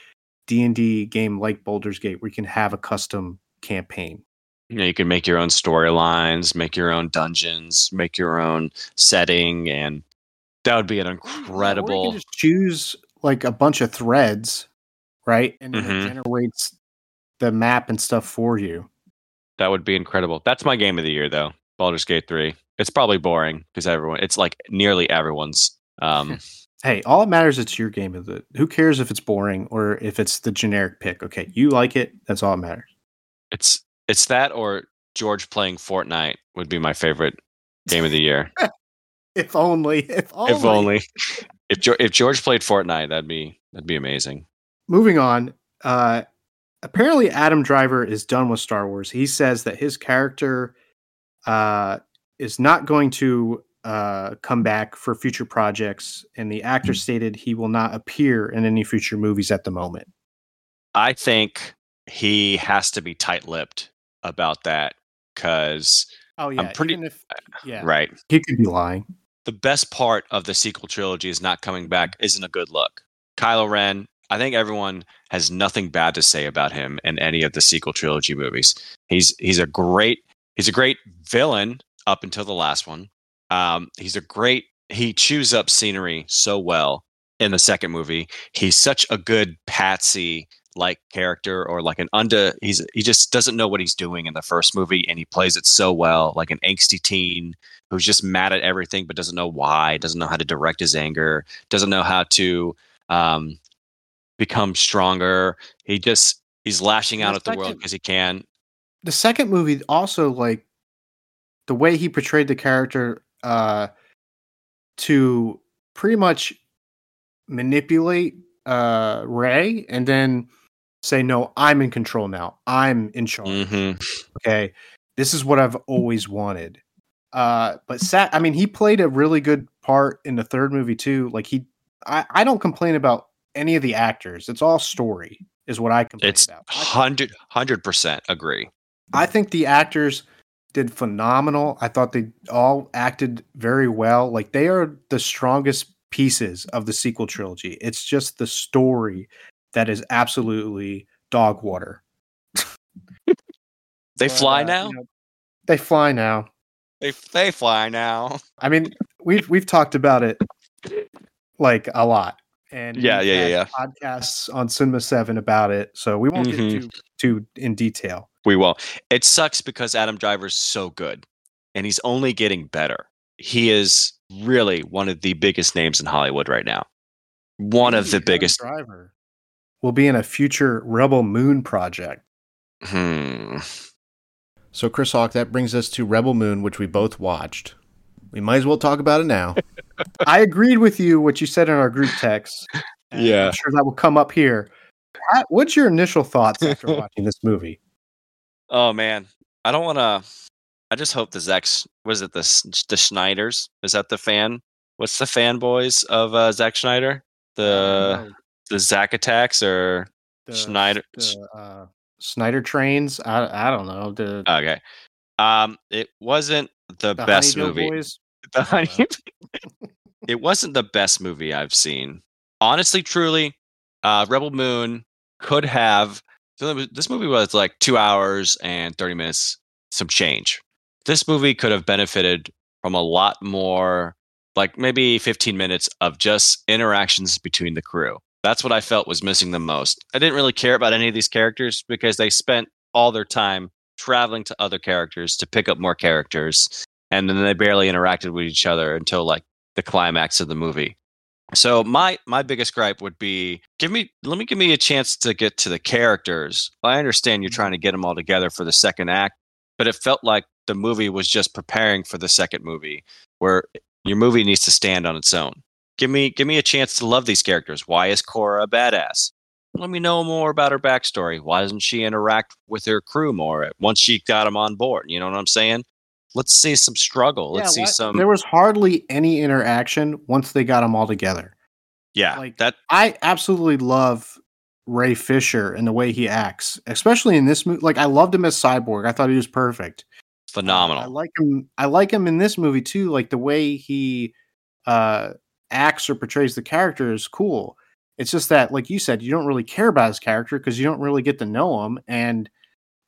D and D game like Baldur's Gate where you can have a custom campaign. You know, you can make your own storylines, make your own dungeons, make your own setting, and that would be an incredible. Just choose like a bunch of threads, right, and mm-hmm. it generates the map and stuff for you. That would be incredible. That's my game of the year, though. Baldur's Gate three. It's probably boring because everyone. It's like nearly everyone's. Um, *laughs* hey, all that matters it's your game of the. Who cares if it's boring or if it's the generic pick? Okay, you like it. That's all that matters. It's it's that or George playing Fortnite would be my favorite game of the year. *laughs* if only. If only. If only. If George, if George played Fortnite, that'd be that'd be amazing. Moving on. Uh, apparently, Adam Driver is done with Star Wars. He says that his character uh, is not going to uh, come back for future projects, and the actor mm-hmm. stated he will not appear in any future movies at the moment. I think he has to be tight-lipped about that because oh yeah, I'm pretty if, yeah, right. He could be lying. The best part of the sequel trilogy is not coming back isn't a good look. Kylo Ren, I think everyone has nothing bad to say about him in any of the sequel trilogy movies. He's he's a great he's a great villain up until the last one. Um, he's a great he chews up scenery so well in the second movie. He's such a good patsy like character or like an under he's he just doesn't know what he's doing in the first movie and he plays it so well like an angsty teen who's just mad at everything but doesn't know why doesn't know how to direct his anger doesn't know how to um, become stronger he just he's lashing out the at the world because he can the second movie also like the way he portrayed the character uh to pretty much manipulate uh Rey and then say, no, I'm in control now. I'm in charge. Mm-hmm. Okay. This is what I've always wanted. Uh, but Sat, I mean, he played a really good part in the third movie too. Like he, I, I don't complain about any of the actors. It's all story is what I complain it's about. Hundred percent agree. I think the actors did phenomenal. I thought they all acted very well. Like they are the strongest pieces of the sequel trilogy. It's just the story that is absolutely dog water. *laughs* they fly uh, now. You know, they fly now. They they fly now. *laughs* I mean, we've we've talked about it like a lot, and yeah, yeah, yeah, yeah. Podcasts on Cinema Seven about it, so we won't mm-hmm. get too too in detail. We will. It sucks because Adam Driver's so good, and he's only getting better. He is really one of the biggest names in Hollywood right now. One of the biggest. Driver will be in a future Rebel Moon project. Hmm. So, Chris Hawk, that brings us to Rebel Moon, which we both watched. We might as well talk about it now. *laughs* I agreed with you what you said in our group text. Yeah, I'm sure that will come up here. What's your initial thoughts after *laughs* watching this movie? Oh man, I don't want to. I just hope the Zack was it the the Schneiders? Is that the fan? What's the fanboys of uh, Zack Schneider? The the Zack attacks or the, Schneider the, uh, Snyder trains. I I don't know. The okay. Um, it wasn't the, the best movie. Boys? *laughs* The honey. it wasn't the best movie I've seen. Honestly, truly, uh, Rebel Moon could have. So this movie was like two hours and thirty minutes, some change. This movie could have benefited from a lot more, like maybe fifteen minutes of just interactions between the crew That's what I felt was missing the most. I didn't really care about any of these characters because they spent all their time traveling to other characters to pick up more characters, and then they barely interacted with each other until like the climax of the movie. So my my biggest gripe would be give me let me give me a chance to get to the characters. I understand you're mm-hmm. trying to get them all together for the second act, but it felt like the movie was just preparing for the second movie where your movie needs to stand on its own. Give me give me a chance to love these characters. Why is Kora a badass? Let me know more about her backstory. Why doesn't she interact with her crew more once she got them on board? You know what I'm saying? Let's see some struggle. Let's yeah, see some. There was hardly any interaction once they got them all together. Yeah, like that. I absolutely love Ray Fisher and the way he acts, especially in this movie. Like I loved him as Cyborg. I thought he was perfect. Phenomenal. I like him. I like him in this movie too. Like the way he uh, acts or portrays the character is cool. It's just that, like you said, you don't really care about his character because you don't really get to know him, and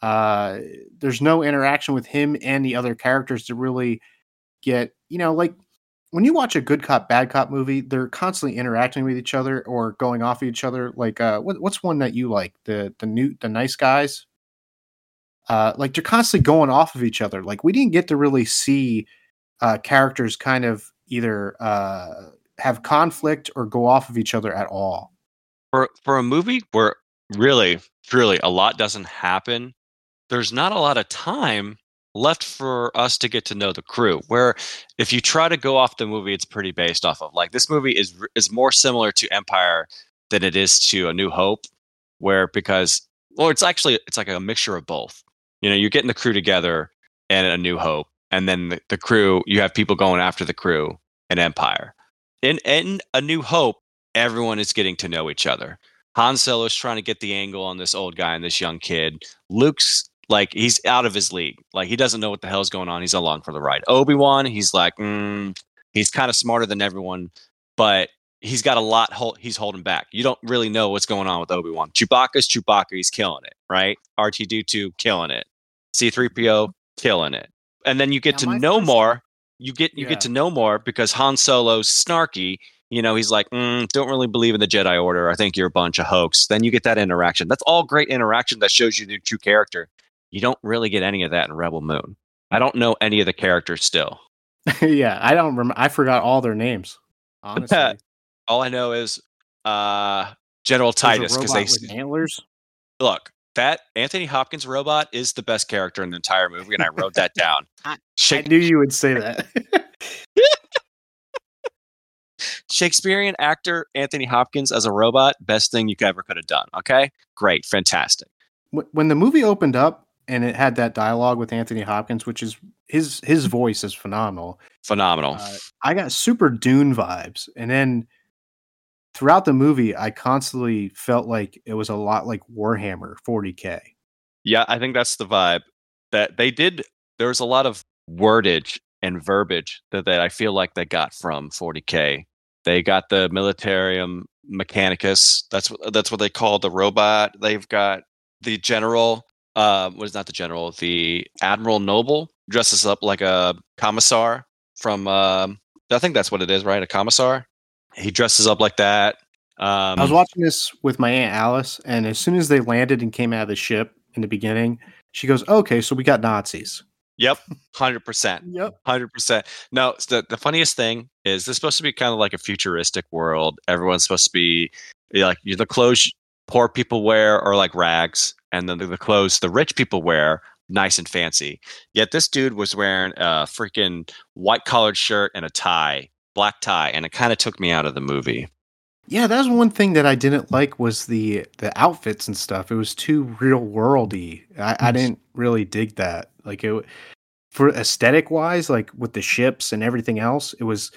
uh, there's no interaction with him and the other characters to really get, you know, like when you watch a good cop bad cop movie, they're constantly interacting with each other or going off of each other. Like, uh, what, what's one that you like? The the new the nice guys. Uh, like they're constantly going off of each other. Like we didn't get to really see uh, characters kind of either uh, have conflict or go off of each other at all. For for a movie where really, truly, a lot doesn't happen there's not a lot of time left for us to get to know the crew where if you try to go off the movie it's pretty based off of like this movie is is more similar to empire than it is to a new hope where because well it's actually it's like a mixture of both. You know you're getting the crew together and a new hope and then the, the crew you have people going after the crew and empire. In in a new hope everyone is getting to know each other. Han Solo's trying to get the angle on this old guy and this young kid. Luke's like he's out of his league. Like he doesn't know what the hell's going on. He's along for the ride. Obi Wan, he's like, mm, he's kind of smarter than everyone, but he's got a lot. Hold, he's holding back. You don't really know what's going on with Obi Wan. Chewbacca's Chewbacca. He's killing it, right? R2D2 killing it. C3PO killing it. And then you get now to know more. You get you yeah. get to know more because Han Solo's snarky. You know, he's like, mm, don't really believe in the Jedi Order. I think you're a bunch of hoax. Then you get that interaction. That's all great interaction that shows you the true character. You don't really get any of that in Rebel Moon. I don't know any of the characters still. *laughs* yeah, I don't remember. I forgot all their names. Honestly, *laughs* all I know is uh, General Titus because they antlers. Look, that Anthony Hopkins robot is the best character in the entire movie, and I wrote that down. *laughs* I, I knew you would say that. Shakespearean actor Anthony Hopkins as a robot, best thing you ever could have done. Okay, great, fantastic. When the movie opened up, and it had that dialogue with Anthony Hopkins, which is his his voice is phenomenal. Phenomenal. Uh, I got super Dune vibes, and then throughout the movie, I constantly felt like it was a lot like Warhammer 40k. Yeah, I think that's the vibe that they did. There was a lot of wordage and verbiage that, that I feel like they got from 40k. They got the Militarium Mechanicus. That's what that's what they call the robot. They've got the general uh, what is not the general, the Admiral Noble dresses up like a commissar from. Uh, I think that's what it is, right? A commissar. He dresses up like that. Um, I was watching this with my aunt Alice, and as soon as they landed and came out of the ship in the beginning, she goes, "Okay, so we got Nazis." Yep, *laughs* hundred percent. Yep, hundred percent. No, the the funniest thing is this is supposed to be kind of like a futuristic world. Everyone's supposed to be like the clothes poor people wear are like rags, and then the, the clothes the rich people wear nice and fancy. Yet this dude was wearing a freaking white collared shirt and a tie, black tie, and it kind of took me out of the movie. Yeah, that was one thing that I didn't like was the the outfits and stuff. It was too real worldy. I, I didn't really dig that. Like it for aesthetic wise, like with the ships and everything else, it was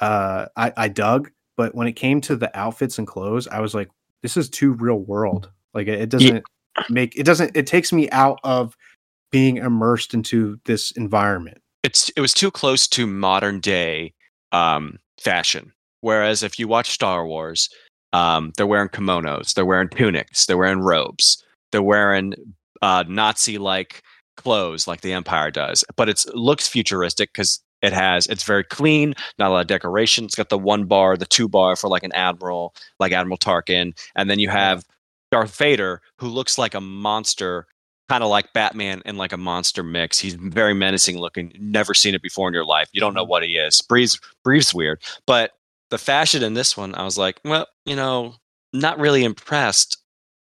uh I, I dug. But when it came to the outfits and clothes, I was like, this is too real world. Like it, it doesn't yeah. make it doesn't it takes me out of being immersed into this environment. It's it was too close to modern day um, fashion. Whereas if you watch Star Wars, um, they're wearing kimonos, they're wearing tunics, they're wearing robes, they're wearing uh, Nazi like clothes like the Empire does. But it looks futuristic because It has it's very clean, not a lot of decoration. It's got the one bar, the two bar for like an admiral, like Admiral Tarkin, and then you have Darth Vader, who looks like a monster, kind of like Batman and like a monster mix. He's very menacing looking. Never seen it before in your life. You don't know mm-hmm. what he is. Breathes breathes weird, but the fashion in this one, I was like, well, you know, not really impressed.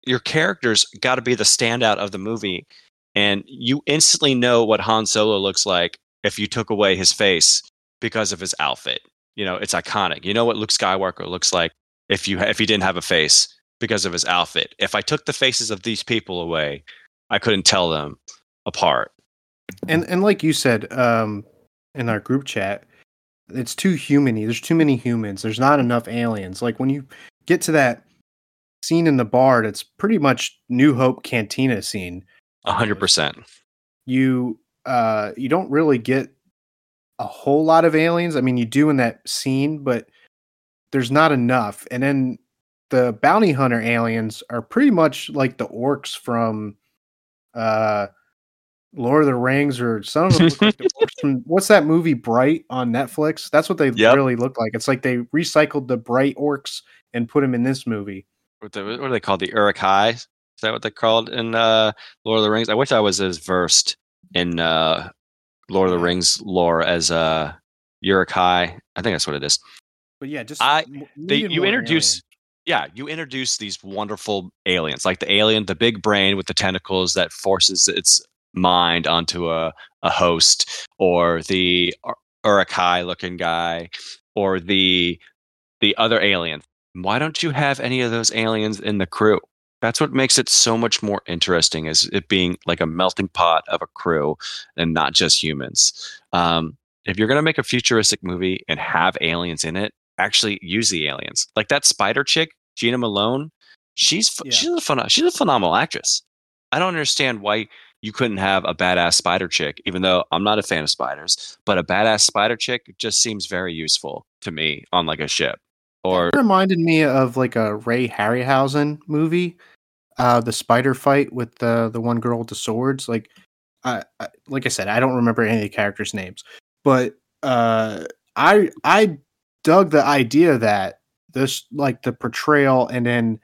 Your characters got to be the standout of the movie, and you instantly know what Han Solo looks like if you took away his face because of his outfit. You know, it's iconic. You know what Luke Skywalker looks like if you if he didn't have a face because of his outfit. If I took the faces of these people away, I couldn't tell them apart. And and like you said um, in our group chat, it's too humany. There's too many humans. There's not enough aliens. Like when you get to that scene in the bar, it's pretty much New Hope Cantina scene. A hundred percent. You uh you don't really get a whole lot of aliens. I mean, you do in that scene, but there's not enough. And then the bounty hunter aliens are pretty much like the orcs from uh Lord of the Rings or some of them look like the *laughs* orcs from what's that movie Bright on Netflix? That's what they Yep. really look like. It's like they recycled the Bright orcs and put them in this movie. What, the, what are they called? The Uruk-hai? Is that what they're called in uh, Lord of the Rings? I wish I was as versed in uh, Lord of the Rings lore as uh, Uruk-hai. I think that's what it is. But yeah, just I they, you introduce aliens. yeah you introduce these wonderful aliens like the alien the big brain with the tentacles that forces its mind onto a, a host or the Ur- uruk-hai looking guy or the the other alien why don't you have any of those aliens in the crew that's what makes it so much more interesting is it being like a melting pot of a crew and not just humans um, if you're going to make a futuristic movie and have aliens in it actually use the aliens. Like that spider chick, Jena Malone, she's Yeah. she's a phen- she's a phenomenal actress. I don't understand why you couldn't have a badass spider chick, even though I'm not a fan of spiders, but a badass spider chick just seems very useful to me on like a ship. Or It reminded me of like a Ray Harryhausen movie, uh, the spider fight with the the one girl with the swords. Like, I, I like I said, I don't remember any of the characters' names, but uh, I I dug the idea that this like the portrayal and then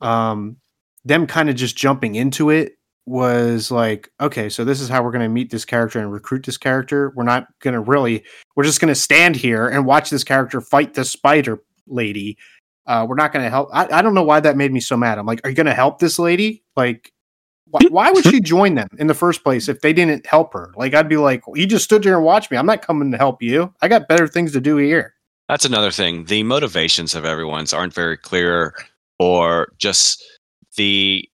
um them kind of just jumping into it was like okay so this is how we're going to meet this character and recruit this character we're not going to really we're just going to stand here and watch this character fight the spider lady uh we're not going to help I, I don't know why that made me so mad. I'm like are you going to help this lady? Like why, why would she join them in the first place if they didn't help her? Like i'd be like you just stood there and watched me. I'm not coming to help you. I got better things to do here. That's another thing. The motivations of everyone's aren't very clear, or just the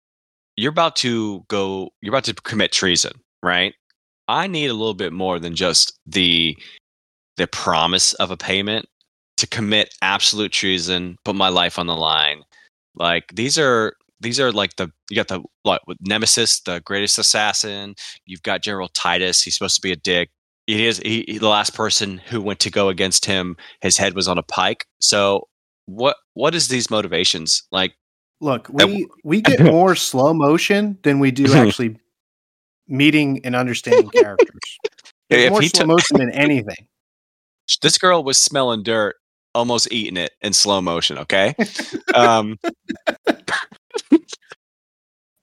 you're about to go, you're about to commit treason, right? I need a little bit more than just the the promise of a payment to commit absolute treason, put my life on the line. Like these are these are like the you got the what with Nemesis, the greatest assassin. You've got General Titus. He's supposed to be a dick. He is he, he- the last person who went to go against him. His head was on a pike. So what what is these motivations like? Look, we we get *laughs* more slow motion than we do *laughs* actually meeting and understanding characters. *laughs* More slow took- motion than anything. This girl was smelling dirt, almost eating it in slow motion. Okay. *laughs* um,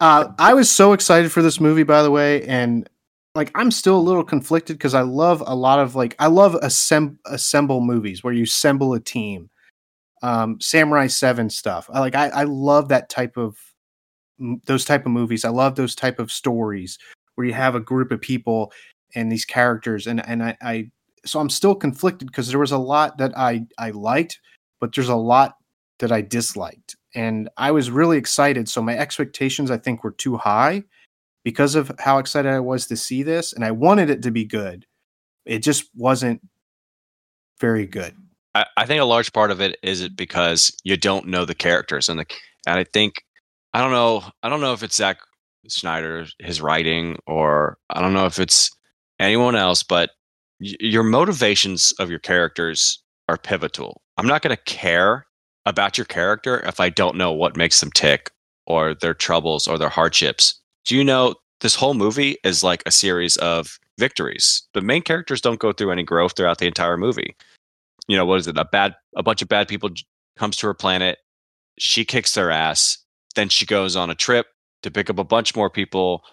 Uh, I was so excited for this movie, by the way, and like I'm still a little conflicted because I love a lot of like I love assemb- assemble movies where you assemble a team, um, Samurai Seven stuff. I like I, I love that type of m- those type of movies. I love those type of stories where you have a group of people and these characters, and and I, I so I'm still conflicted because there was a lot that I I liked, but there's a lot that I disliked. And I was really excited. So my expectations, I think, were too high because of how excited I was to see this. And I wanted it to be good. It just wasn't very good. I, I think a large part of it is it because you don't know the characters and the and I think I don't know I don't know if it's Zack Snyder his writing or I don't know if it's anyone else but your motivations of your characters are pivotal. I'm not going to care about your character if I don't know what makes them tick or their troubles or their hardships. Do you know this whole movie is like a series of victories. The main characters don't go through any growth throughout the entire movie. You know, what is it? A bad, a bunch of bad people comes to her planet. She kicks their ass. Then she goes on a trip to pick up a bunch more people,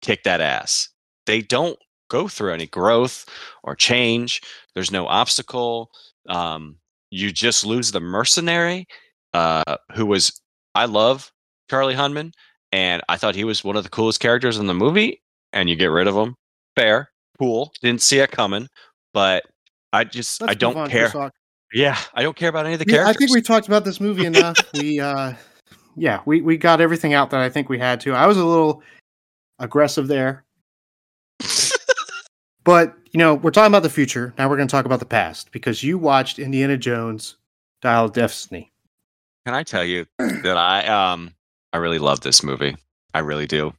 kick that ass. They don't go through any growth or change. There's no obstacle. Um, you just lose the mercenary, uh, who was I love Charlie Hunnam, and I thought he was one of the coolest characters in the movie. And you get rid of him, fair, cool. Didn't see it coming, but I just Let's I don't care. Yeah, I don't care about any of the yeah, characters. I think we talked about this movie enough. we uh yeah, we we got everything out that I think we had to. I was a little aggressive there. But, you know, we're talking about the future. Now we're going to talk about the past because you watched Indiana Jones Dial of Destiny. Can I tell you that I um I really love this movie. I really do.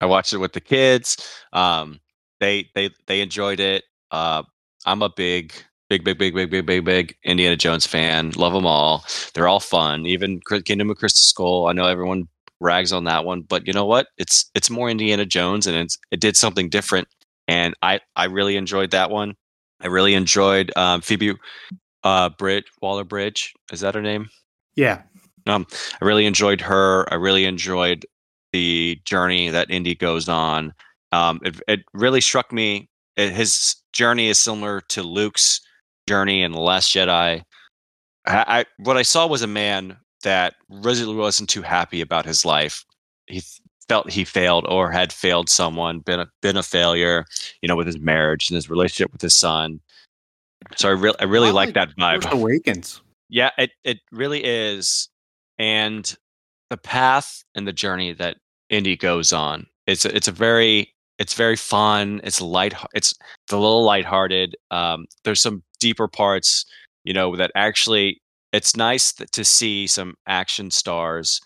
I watched it with the kids. Um they they they enjoyed it. Uh I'm a big big, big, big, big, big, big, big Indiana Jones fan. Love them all. They're all fun. Even Kingdom of Crystal Skull. I know everyone rags on that one, but you know what? It's it's more Indiana Jones, and it's it did something different, and I I really enjoyed that one. I really enjoyed um, Phoebe uh, Bridge Waller Bridge. Is that her name? Yeah. Um, I really enjoyed her. I really enjoyed the journey that Indy goes on. Um, it, it really struck me. It, his journey is similar to Luke's journey in the Last Jedi. I, I what I saw was a man that really wasn't too happy about his life. He felt he failed or had failed someone, been a, been a failure, you know, with his marriage and his relationship with his son. So I really I really I like, like that vibe. Awakens. Yeah, it it really is, and the path and the journey that Indy goes on. It's a, it's a very it's very fun. It's light. It's, it's a little lighthearted. Um, there's some deeper parts, you know, that actually it's nice to see some action stars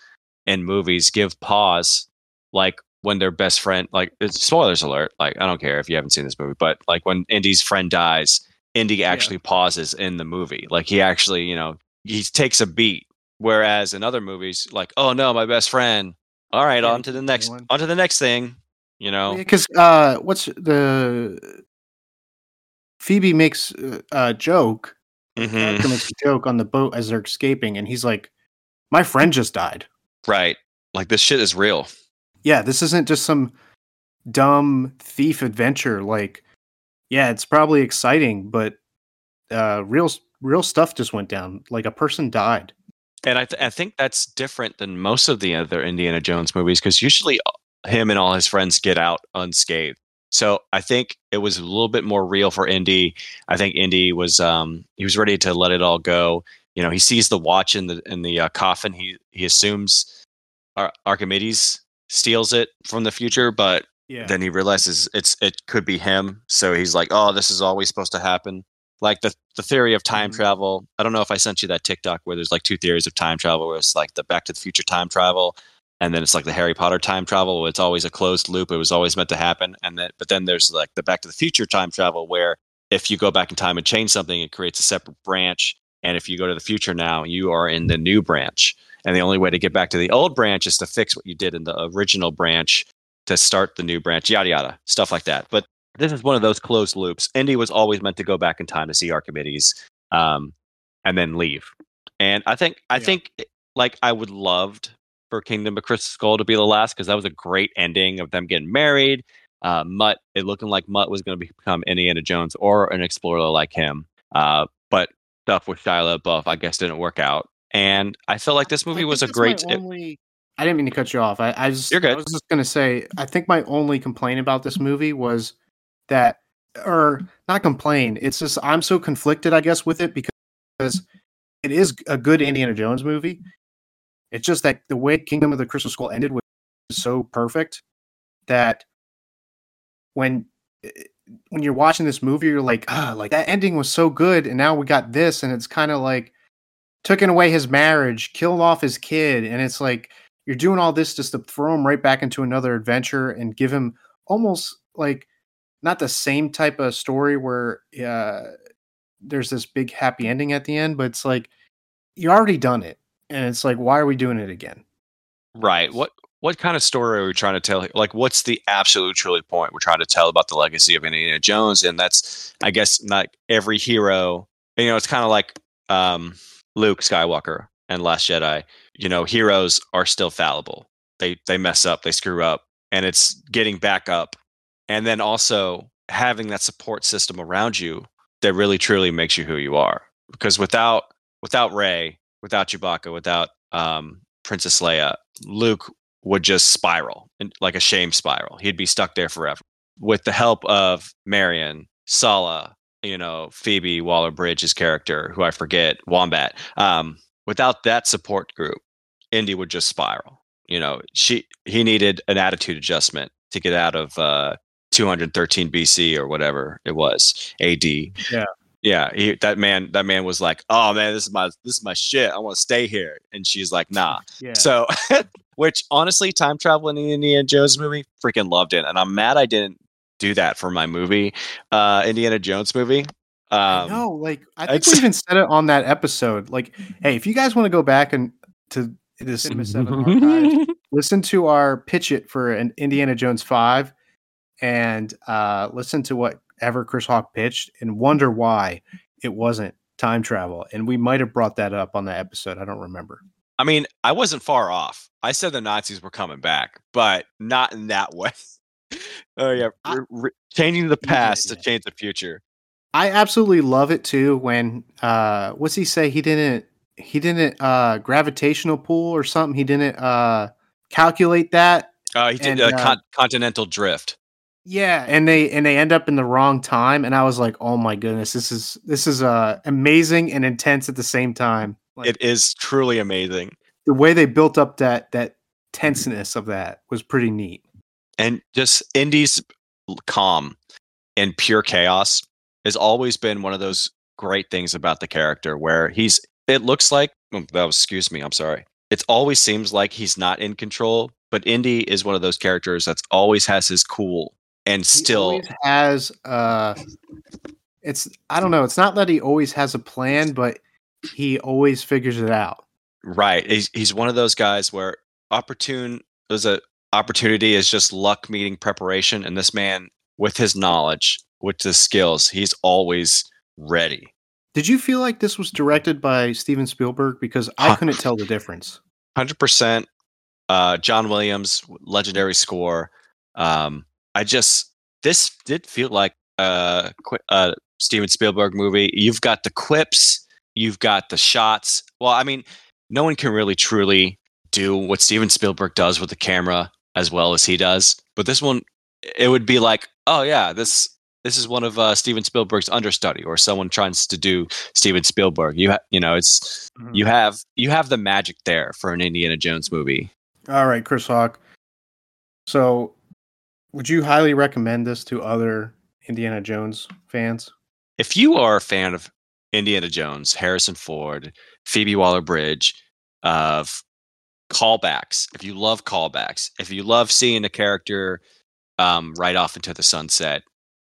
in movies give pause, like when their best friend, like spoilers alert, like I don't care if you haven't seen this movie, but like when Indy's friend dies, Indy actually yeah. pauses in the movie, like he actually, you know, he takes a beat. Whereas in other movies, like oh no, my best friend. All right, yeah, on to the next, on to the next thing. You know, because uh, what's the Phoebe makes a joke. Mm-hmm. makes a *laughs* joke on the boat as they're escaping, and he's like, "My friend just died." Right. Like this shit is real. Yeah, this isn't just some dumb thief adventure. Like, yeah, it's probably exciting, but uh, real real stuff just went down. Like a person died. And I, th- I think that's different than most of the other Indiana Jones movies because usually him and all his friends get out unscathed. So I think it was a little bit more real for Indy. I think Indy was um, he was ready to let it all go. You know, he sees the watch in the in the uh, coffin. He he assumes Ar- Archimedes steals it from the future, but yeah. then he realizes it's it could be him. So he's like, "Oh, this is always supposed to happen." Like the the theory of time mm-hmm. travel. I don't know if I sent you that TikTok where there's like two theories of time travel, where it's like the Back to the Future time travel and then it's like the Harry Potter time travel. It's always a closed loop. It was always meant to happen, and that, but then there's like the Back to the Future time travel, where if you go back in time and change something, it creates a separate branch. And if you go to the future now, you are in the new branch. And the only way to get back to the old branch is to fix what you did in the original branch to start the new branch, yada yada, stuff like that. But this is one of those closed loops. Indy was always meant to go back in time to see Archimedes, um, and then leave. And I think I yeah. think like I would loved for Kingdom of Crystal Skull to be the last because that was a great ending of them getting married. Uh, Mutt, it looking like Mutt was going to become Indiana Jones or an explorer like him. Uh, but stuff with Shia LaBeouf, I guess, didn't work out. And I felt like this movie was a great. Only, I didn't mean to cut you off. I, I just, You're good. I was just going to say, I think my only complaint about this movie was that, or not complain. It's just I'm so conflicted, I guess, with it because it is a good Indiana Jones movie. It's just that the way Kingdom of the Crystal Skull ended was so perfect that when eh, when you're watching this movie, you're like, ah, like that ending was so good, and now we got this, and it's kind of like taking away his marriage, killed off his kid, and it's like you're doing all this just to throw him right back into another adventure and give him almost like not the same type of story where uh, there's this big happy ending at the end, but it's like you already done it and it's like why are we doing it again right what what kind of story are we trying to tell? Like, what's the absolute truly point we're trying to tell about the legacy of Indiana Jones? And that's, I guess, not every hero. You know, it's kind of like um, Luke Skywalker and Last Jedi. You know, heroes are still fallible. They they mess up, they screw up, and it's getting back up, and then also having that support system around you that really truly makes you who you are. Because without without Rey, without Chewbacca, without um, Princess Leia, Luke would just spiral and like a shame spiral. He'd be stuck there forever. With the help of Marion, Sallah, you know, Phoebe Waller Bridge's character, who I forget, Wombat. Um, without that support group, Indy would just spiral. You know, she he needed an attitude adjustment to get out of uh, 213 BC or whatever it was AD. Yeah. Yeah, he, that man. That man was like, "Oh man, this is my this is my shit. I want to stay here." And she's like, "Nah." *laughs* Yeah. So, *laughs* which honestly, time travel in the Indiana Jones movie, freaking loved it, and I'm mad I didn't do that for my movie, uh, Indiana Jones movie. Um, no, like I think we even said it on that episode. Like, *laughs* hey, if you guys want to go back and to the Cinema 7even archives, *laughs* listen to our pitch it for an Indiana Jones five, and uh, listen to whatever Chris Hawk pitched, and wonder why it wasn't time travel. And we might have brought that up on that episode. I don't remember. I mean, I wasn't far off. I said the Nazis were coming back, but not in that *laughs* way. Oh yeah, I- re- changing the past to yeah. change the future. I absolutely love it too. When uh, what's he say? He didn't. He didn't uh, gravitational pull or something. He didn't uh, calculate that. Uh, he did And, uh, uh, con- continental drift. Yeah, and they and they end up in the wrong time, and I was like, "Oh my goodness, this is this is uh, amazing and intense at the same time." Like, It is truly amazing. the way they built up that that tenseness of that was pretty neat. And just Indy's calm and pure chaos has always been one of those great things about the character where he's it looks like oh, that was excuse me i'm sorry it always seems like he's not in control but indy is one of those characters that's always has his cool and He still has uh, it's I don't know. It's not that he always has a plan, but he always figures it out. right he's, he's one of those guys where opportune there's a opportunity is just luck meeting preparation and this man with his knowledge with his skills he's always ready Did you feel like this was directed by Steven Spielberg? Because I couldn't tell the difference. hundred percent. Uh, John Williams, legendary score. Um, I just this did feel like a a Steven Spielberg movie. You've got the quips, you've got the shots. Well, I mean, no one can really truly do what Steven Spielberg does with the camera as well as he does. But this one, it would be like, oh yeah, this this is one of uh, Steven Spielberg's understudy, or someone trying to do Steven Spielberg. You ha- you know, it's you have you have the magic there for an Indiana Jones movie. All right, Chris Hawk. So, would you highly recommend this to other Indiana Jones fans? If you are a fan of Indiana Jones, Harrison Ford, Phoebe Waller-Bridge, of callbacks, if you love callbacks, if you love seeing a character um, right off into the sunset,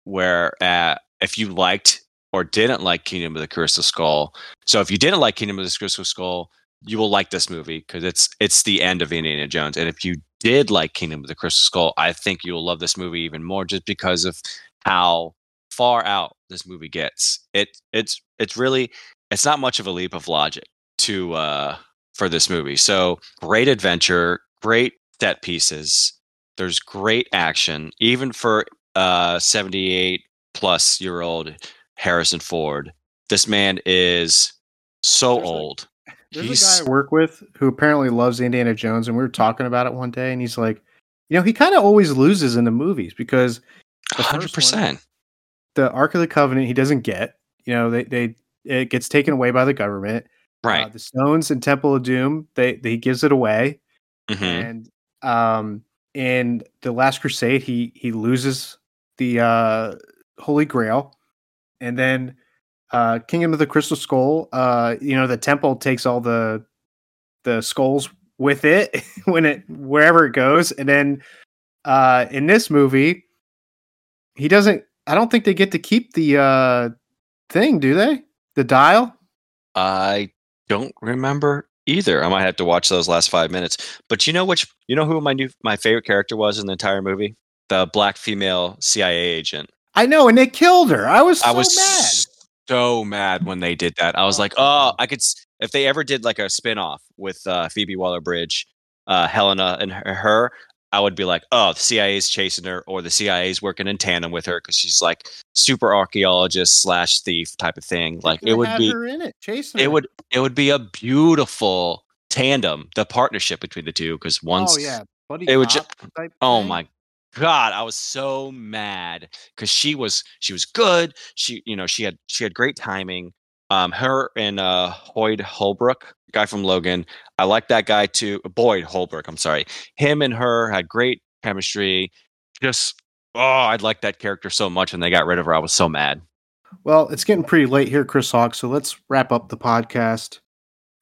where uh, if you liked or didn't like Kingdom of the Crystal Skull, so if you didn't like Kingdom of the Crystal Skull, you will like this movie because it's it's the end of Indiana Jones. And if you did like Kingdom of the Crystal Skull, I think you will love this movie even more just because of how far out this movie gets. It it's it's really it's not much of a leap of logic to uh for this movie. So great adventure, great set pieces. There's great action, even for uh 78 plus year old Harrison Ford. This man is so There's a- old. There's He's- a guy I work with who apparently loves Indiana Jones, and we were talking about it one day, and he's like, you know, he kind of always loses in the movies because the first one- hundred percent. the Ark of the Covenant he doesn't get. You know, they they it gets taken away by the government. Uh, Right. the stones in Temple of Doom, they, they he gives it away. Mhm. And um in the Last Crusade, he he loses the uh Holy Grail. And then uh Kingdom of the Crystal Skull, uh, you know, the temple takes all the the skulls with it *laughs* when it wherever it goes. And then uh in this movie, he doesn't I don't think they get to keep the uh thing, do they? The dial? I don't remember either. I might have to watch those last five minutes. But you know which? You know who my new my favorite character was in the entire movie? The black female CIA agent. I know, and they killed her. I was so I was mad. so mad when they did that. I was Oh, like, oh. I could. s- If they ever did like a spin off with uh, Phoebe Waller Bridge, uh, Helena, and her, her, I would be like, oh, the CIA is chasing her, or the CIA is working in tandem with her because she's like super archaeologist slash thief type of thing. Like it would be, her in it, chasing it her. would, it would be a beautiful tandem, the partnership between the two. Because once, Oh yeah, buddy. it would ju- cop type Oh thing. my god, I was so mad because she was she was good. She you know she had she had great timing. Um, her and uh Hoyd Holbrook, guy from Logan, I like that guy too. Boyd Holbrook, I'm sorry. Him and her had great chemistry. Just oh, I'd like that character so much, and they got rid of her. I was so mad. Well, it's getting pretty late here, Chris Hawk. So let's wrap up the podcast.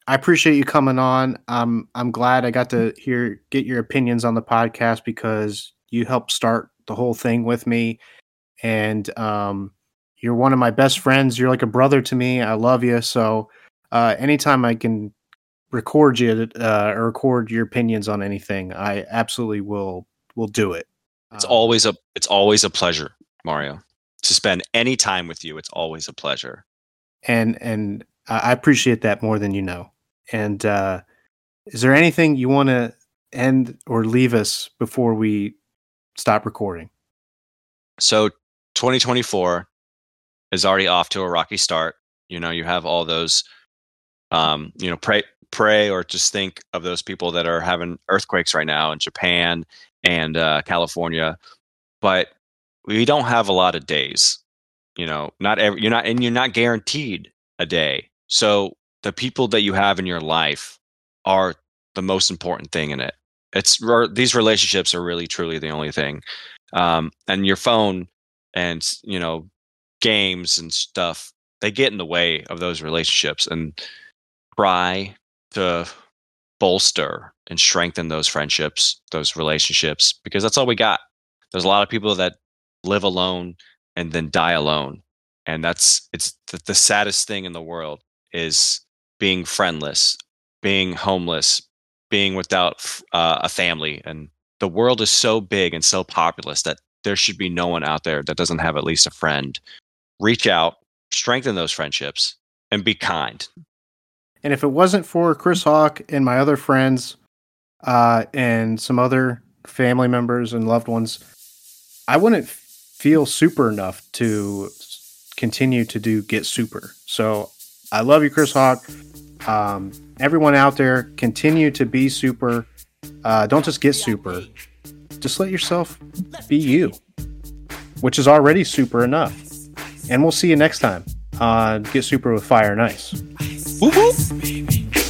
I appreciate you coming on. I'm I'm glad I got to hear get your opinions on the podcast because you helped start the whole thing with me, and um, you're one of my best friends. You're like a brother to me. I love you. So uh, anytime I can record you uh, or record your opinions on anything, I absolutely will will do it. It's Um, always a it's always a pleasure, Mario, to spend any time with you. It's always a pleasure. and and I appreciate that more than you know. And uh, is there anything you want to end or leave us before we stop recording? So 2024 is already off to a rocky start. You know, you have all those, um, you know, pray, pray, or just think of those people that are having earthquakes right now in Japan and uh, California. But we don't have a lot of days. You know, not every you're not, and you're not guaranteed a day. So the people that you have in your life are the most important thing in it. It's these relationships are really truly the only thing um, and your phone and you know games and stuff they get in the way of those relationships and try to bolster and strengthen those friendships those relationships because that's all we got there's a lot of people that live alone and then die alone and that's it's the, the saddest thing in the world is being friendless being homeless being without uh, a family and the world is so big and so populous that there should be no one out there that doesn't have at least a friend. Reach out, strengthen those friendships, and be kind. And if it wasn't for Chris Hawk and my other friends uh, and some other family members and loved ones, I wouldn't feel super enough to continue to do Get Super. So I love you, Chris Hawk. Um, everyone out there, continue to be super. Uh, don't just get super. Just let yourself be you, which is already super enough. And we'll see you next time on Get Super with Fire and Ice.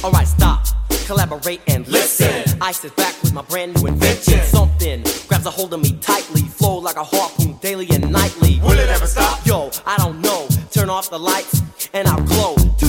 Alright, stop, collaborate and listen. I sit back with my brand new invention. Something grabs a hold of me tightly, flow like a harpoon daily and nightly. Will it ever stop? Yo, I don't know. Turn off the lights and I'll glow.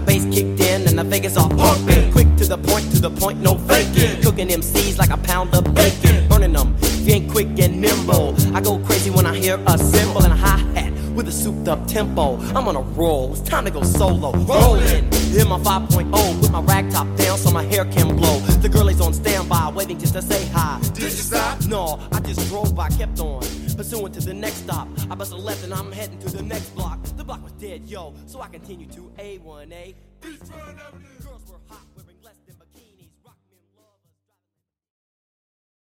the bass kicked in and the Vegas all pumping. Quick to the point, to the point, no faking. Cooking MCs like a pound of bacon. Burning them, if you ain't quick and nimble. I go crazy when I hear a cymbal and a hi hat with a souped up tempo. I'm on a roll, it's time to go solo. Rolling, in my 5.0, with my rag top down so my hair can blow. The girl is on standby, waiting just to say hi. Did you stop? No, I just drove by, kept on. Pursuing to the next stop. I bust a left and I'm heading to the next block. The block was dead, yo, so I continue to A1A. Beachfront Avenue.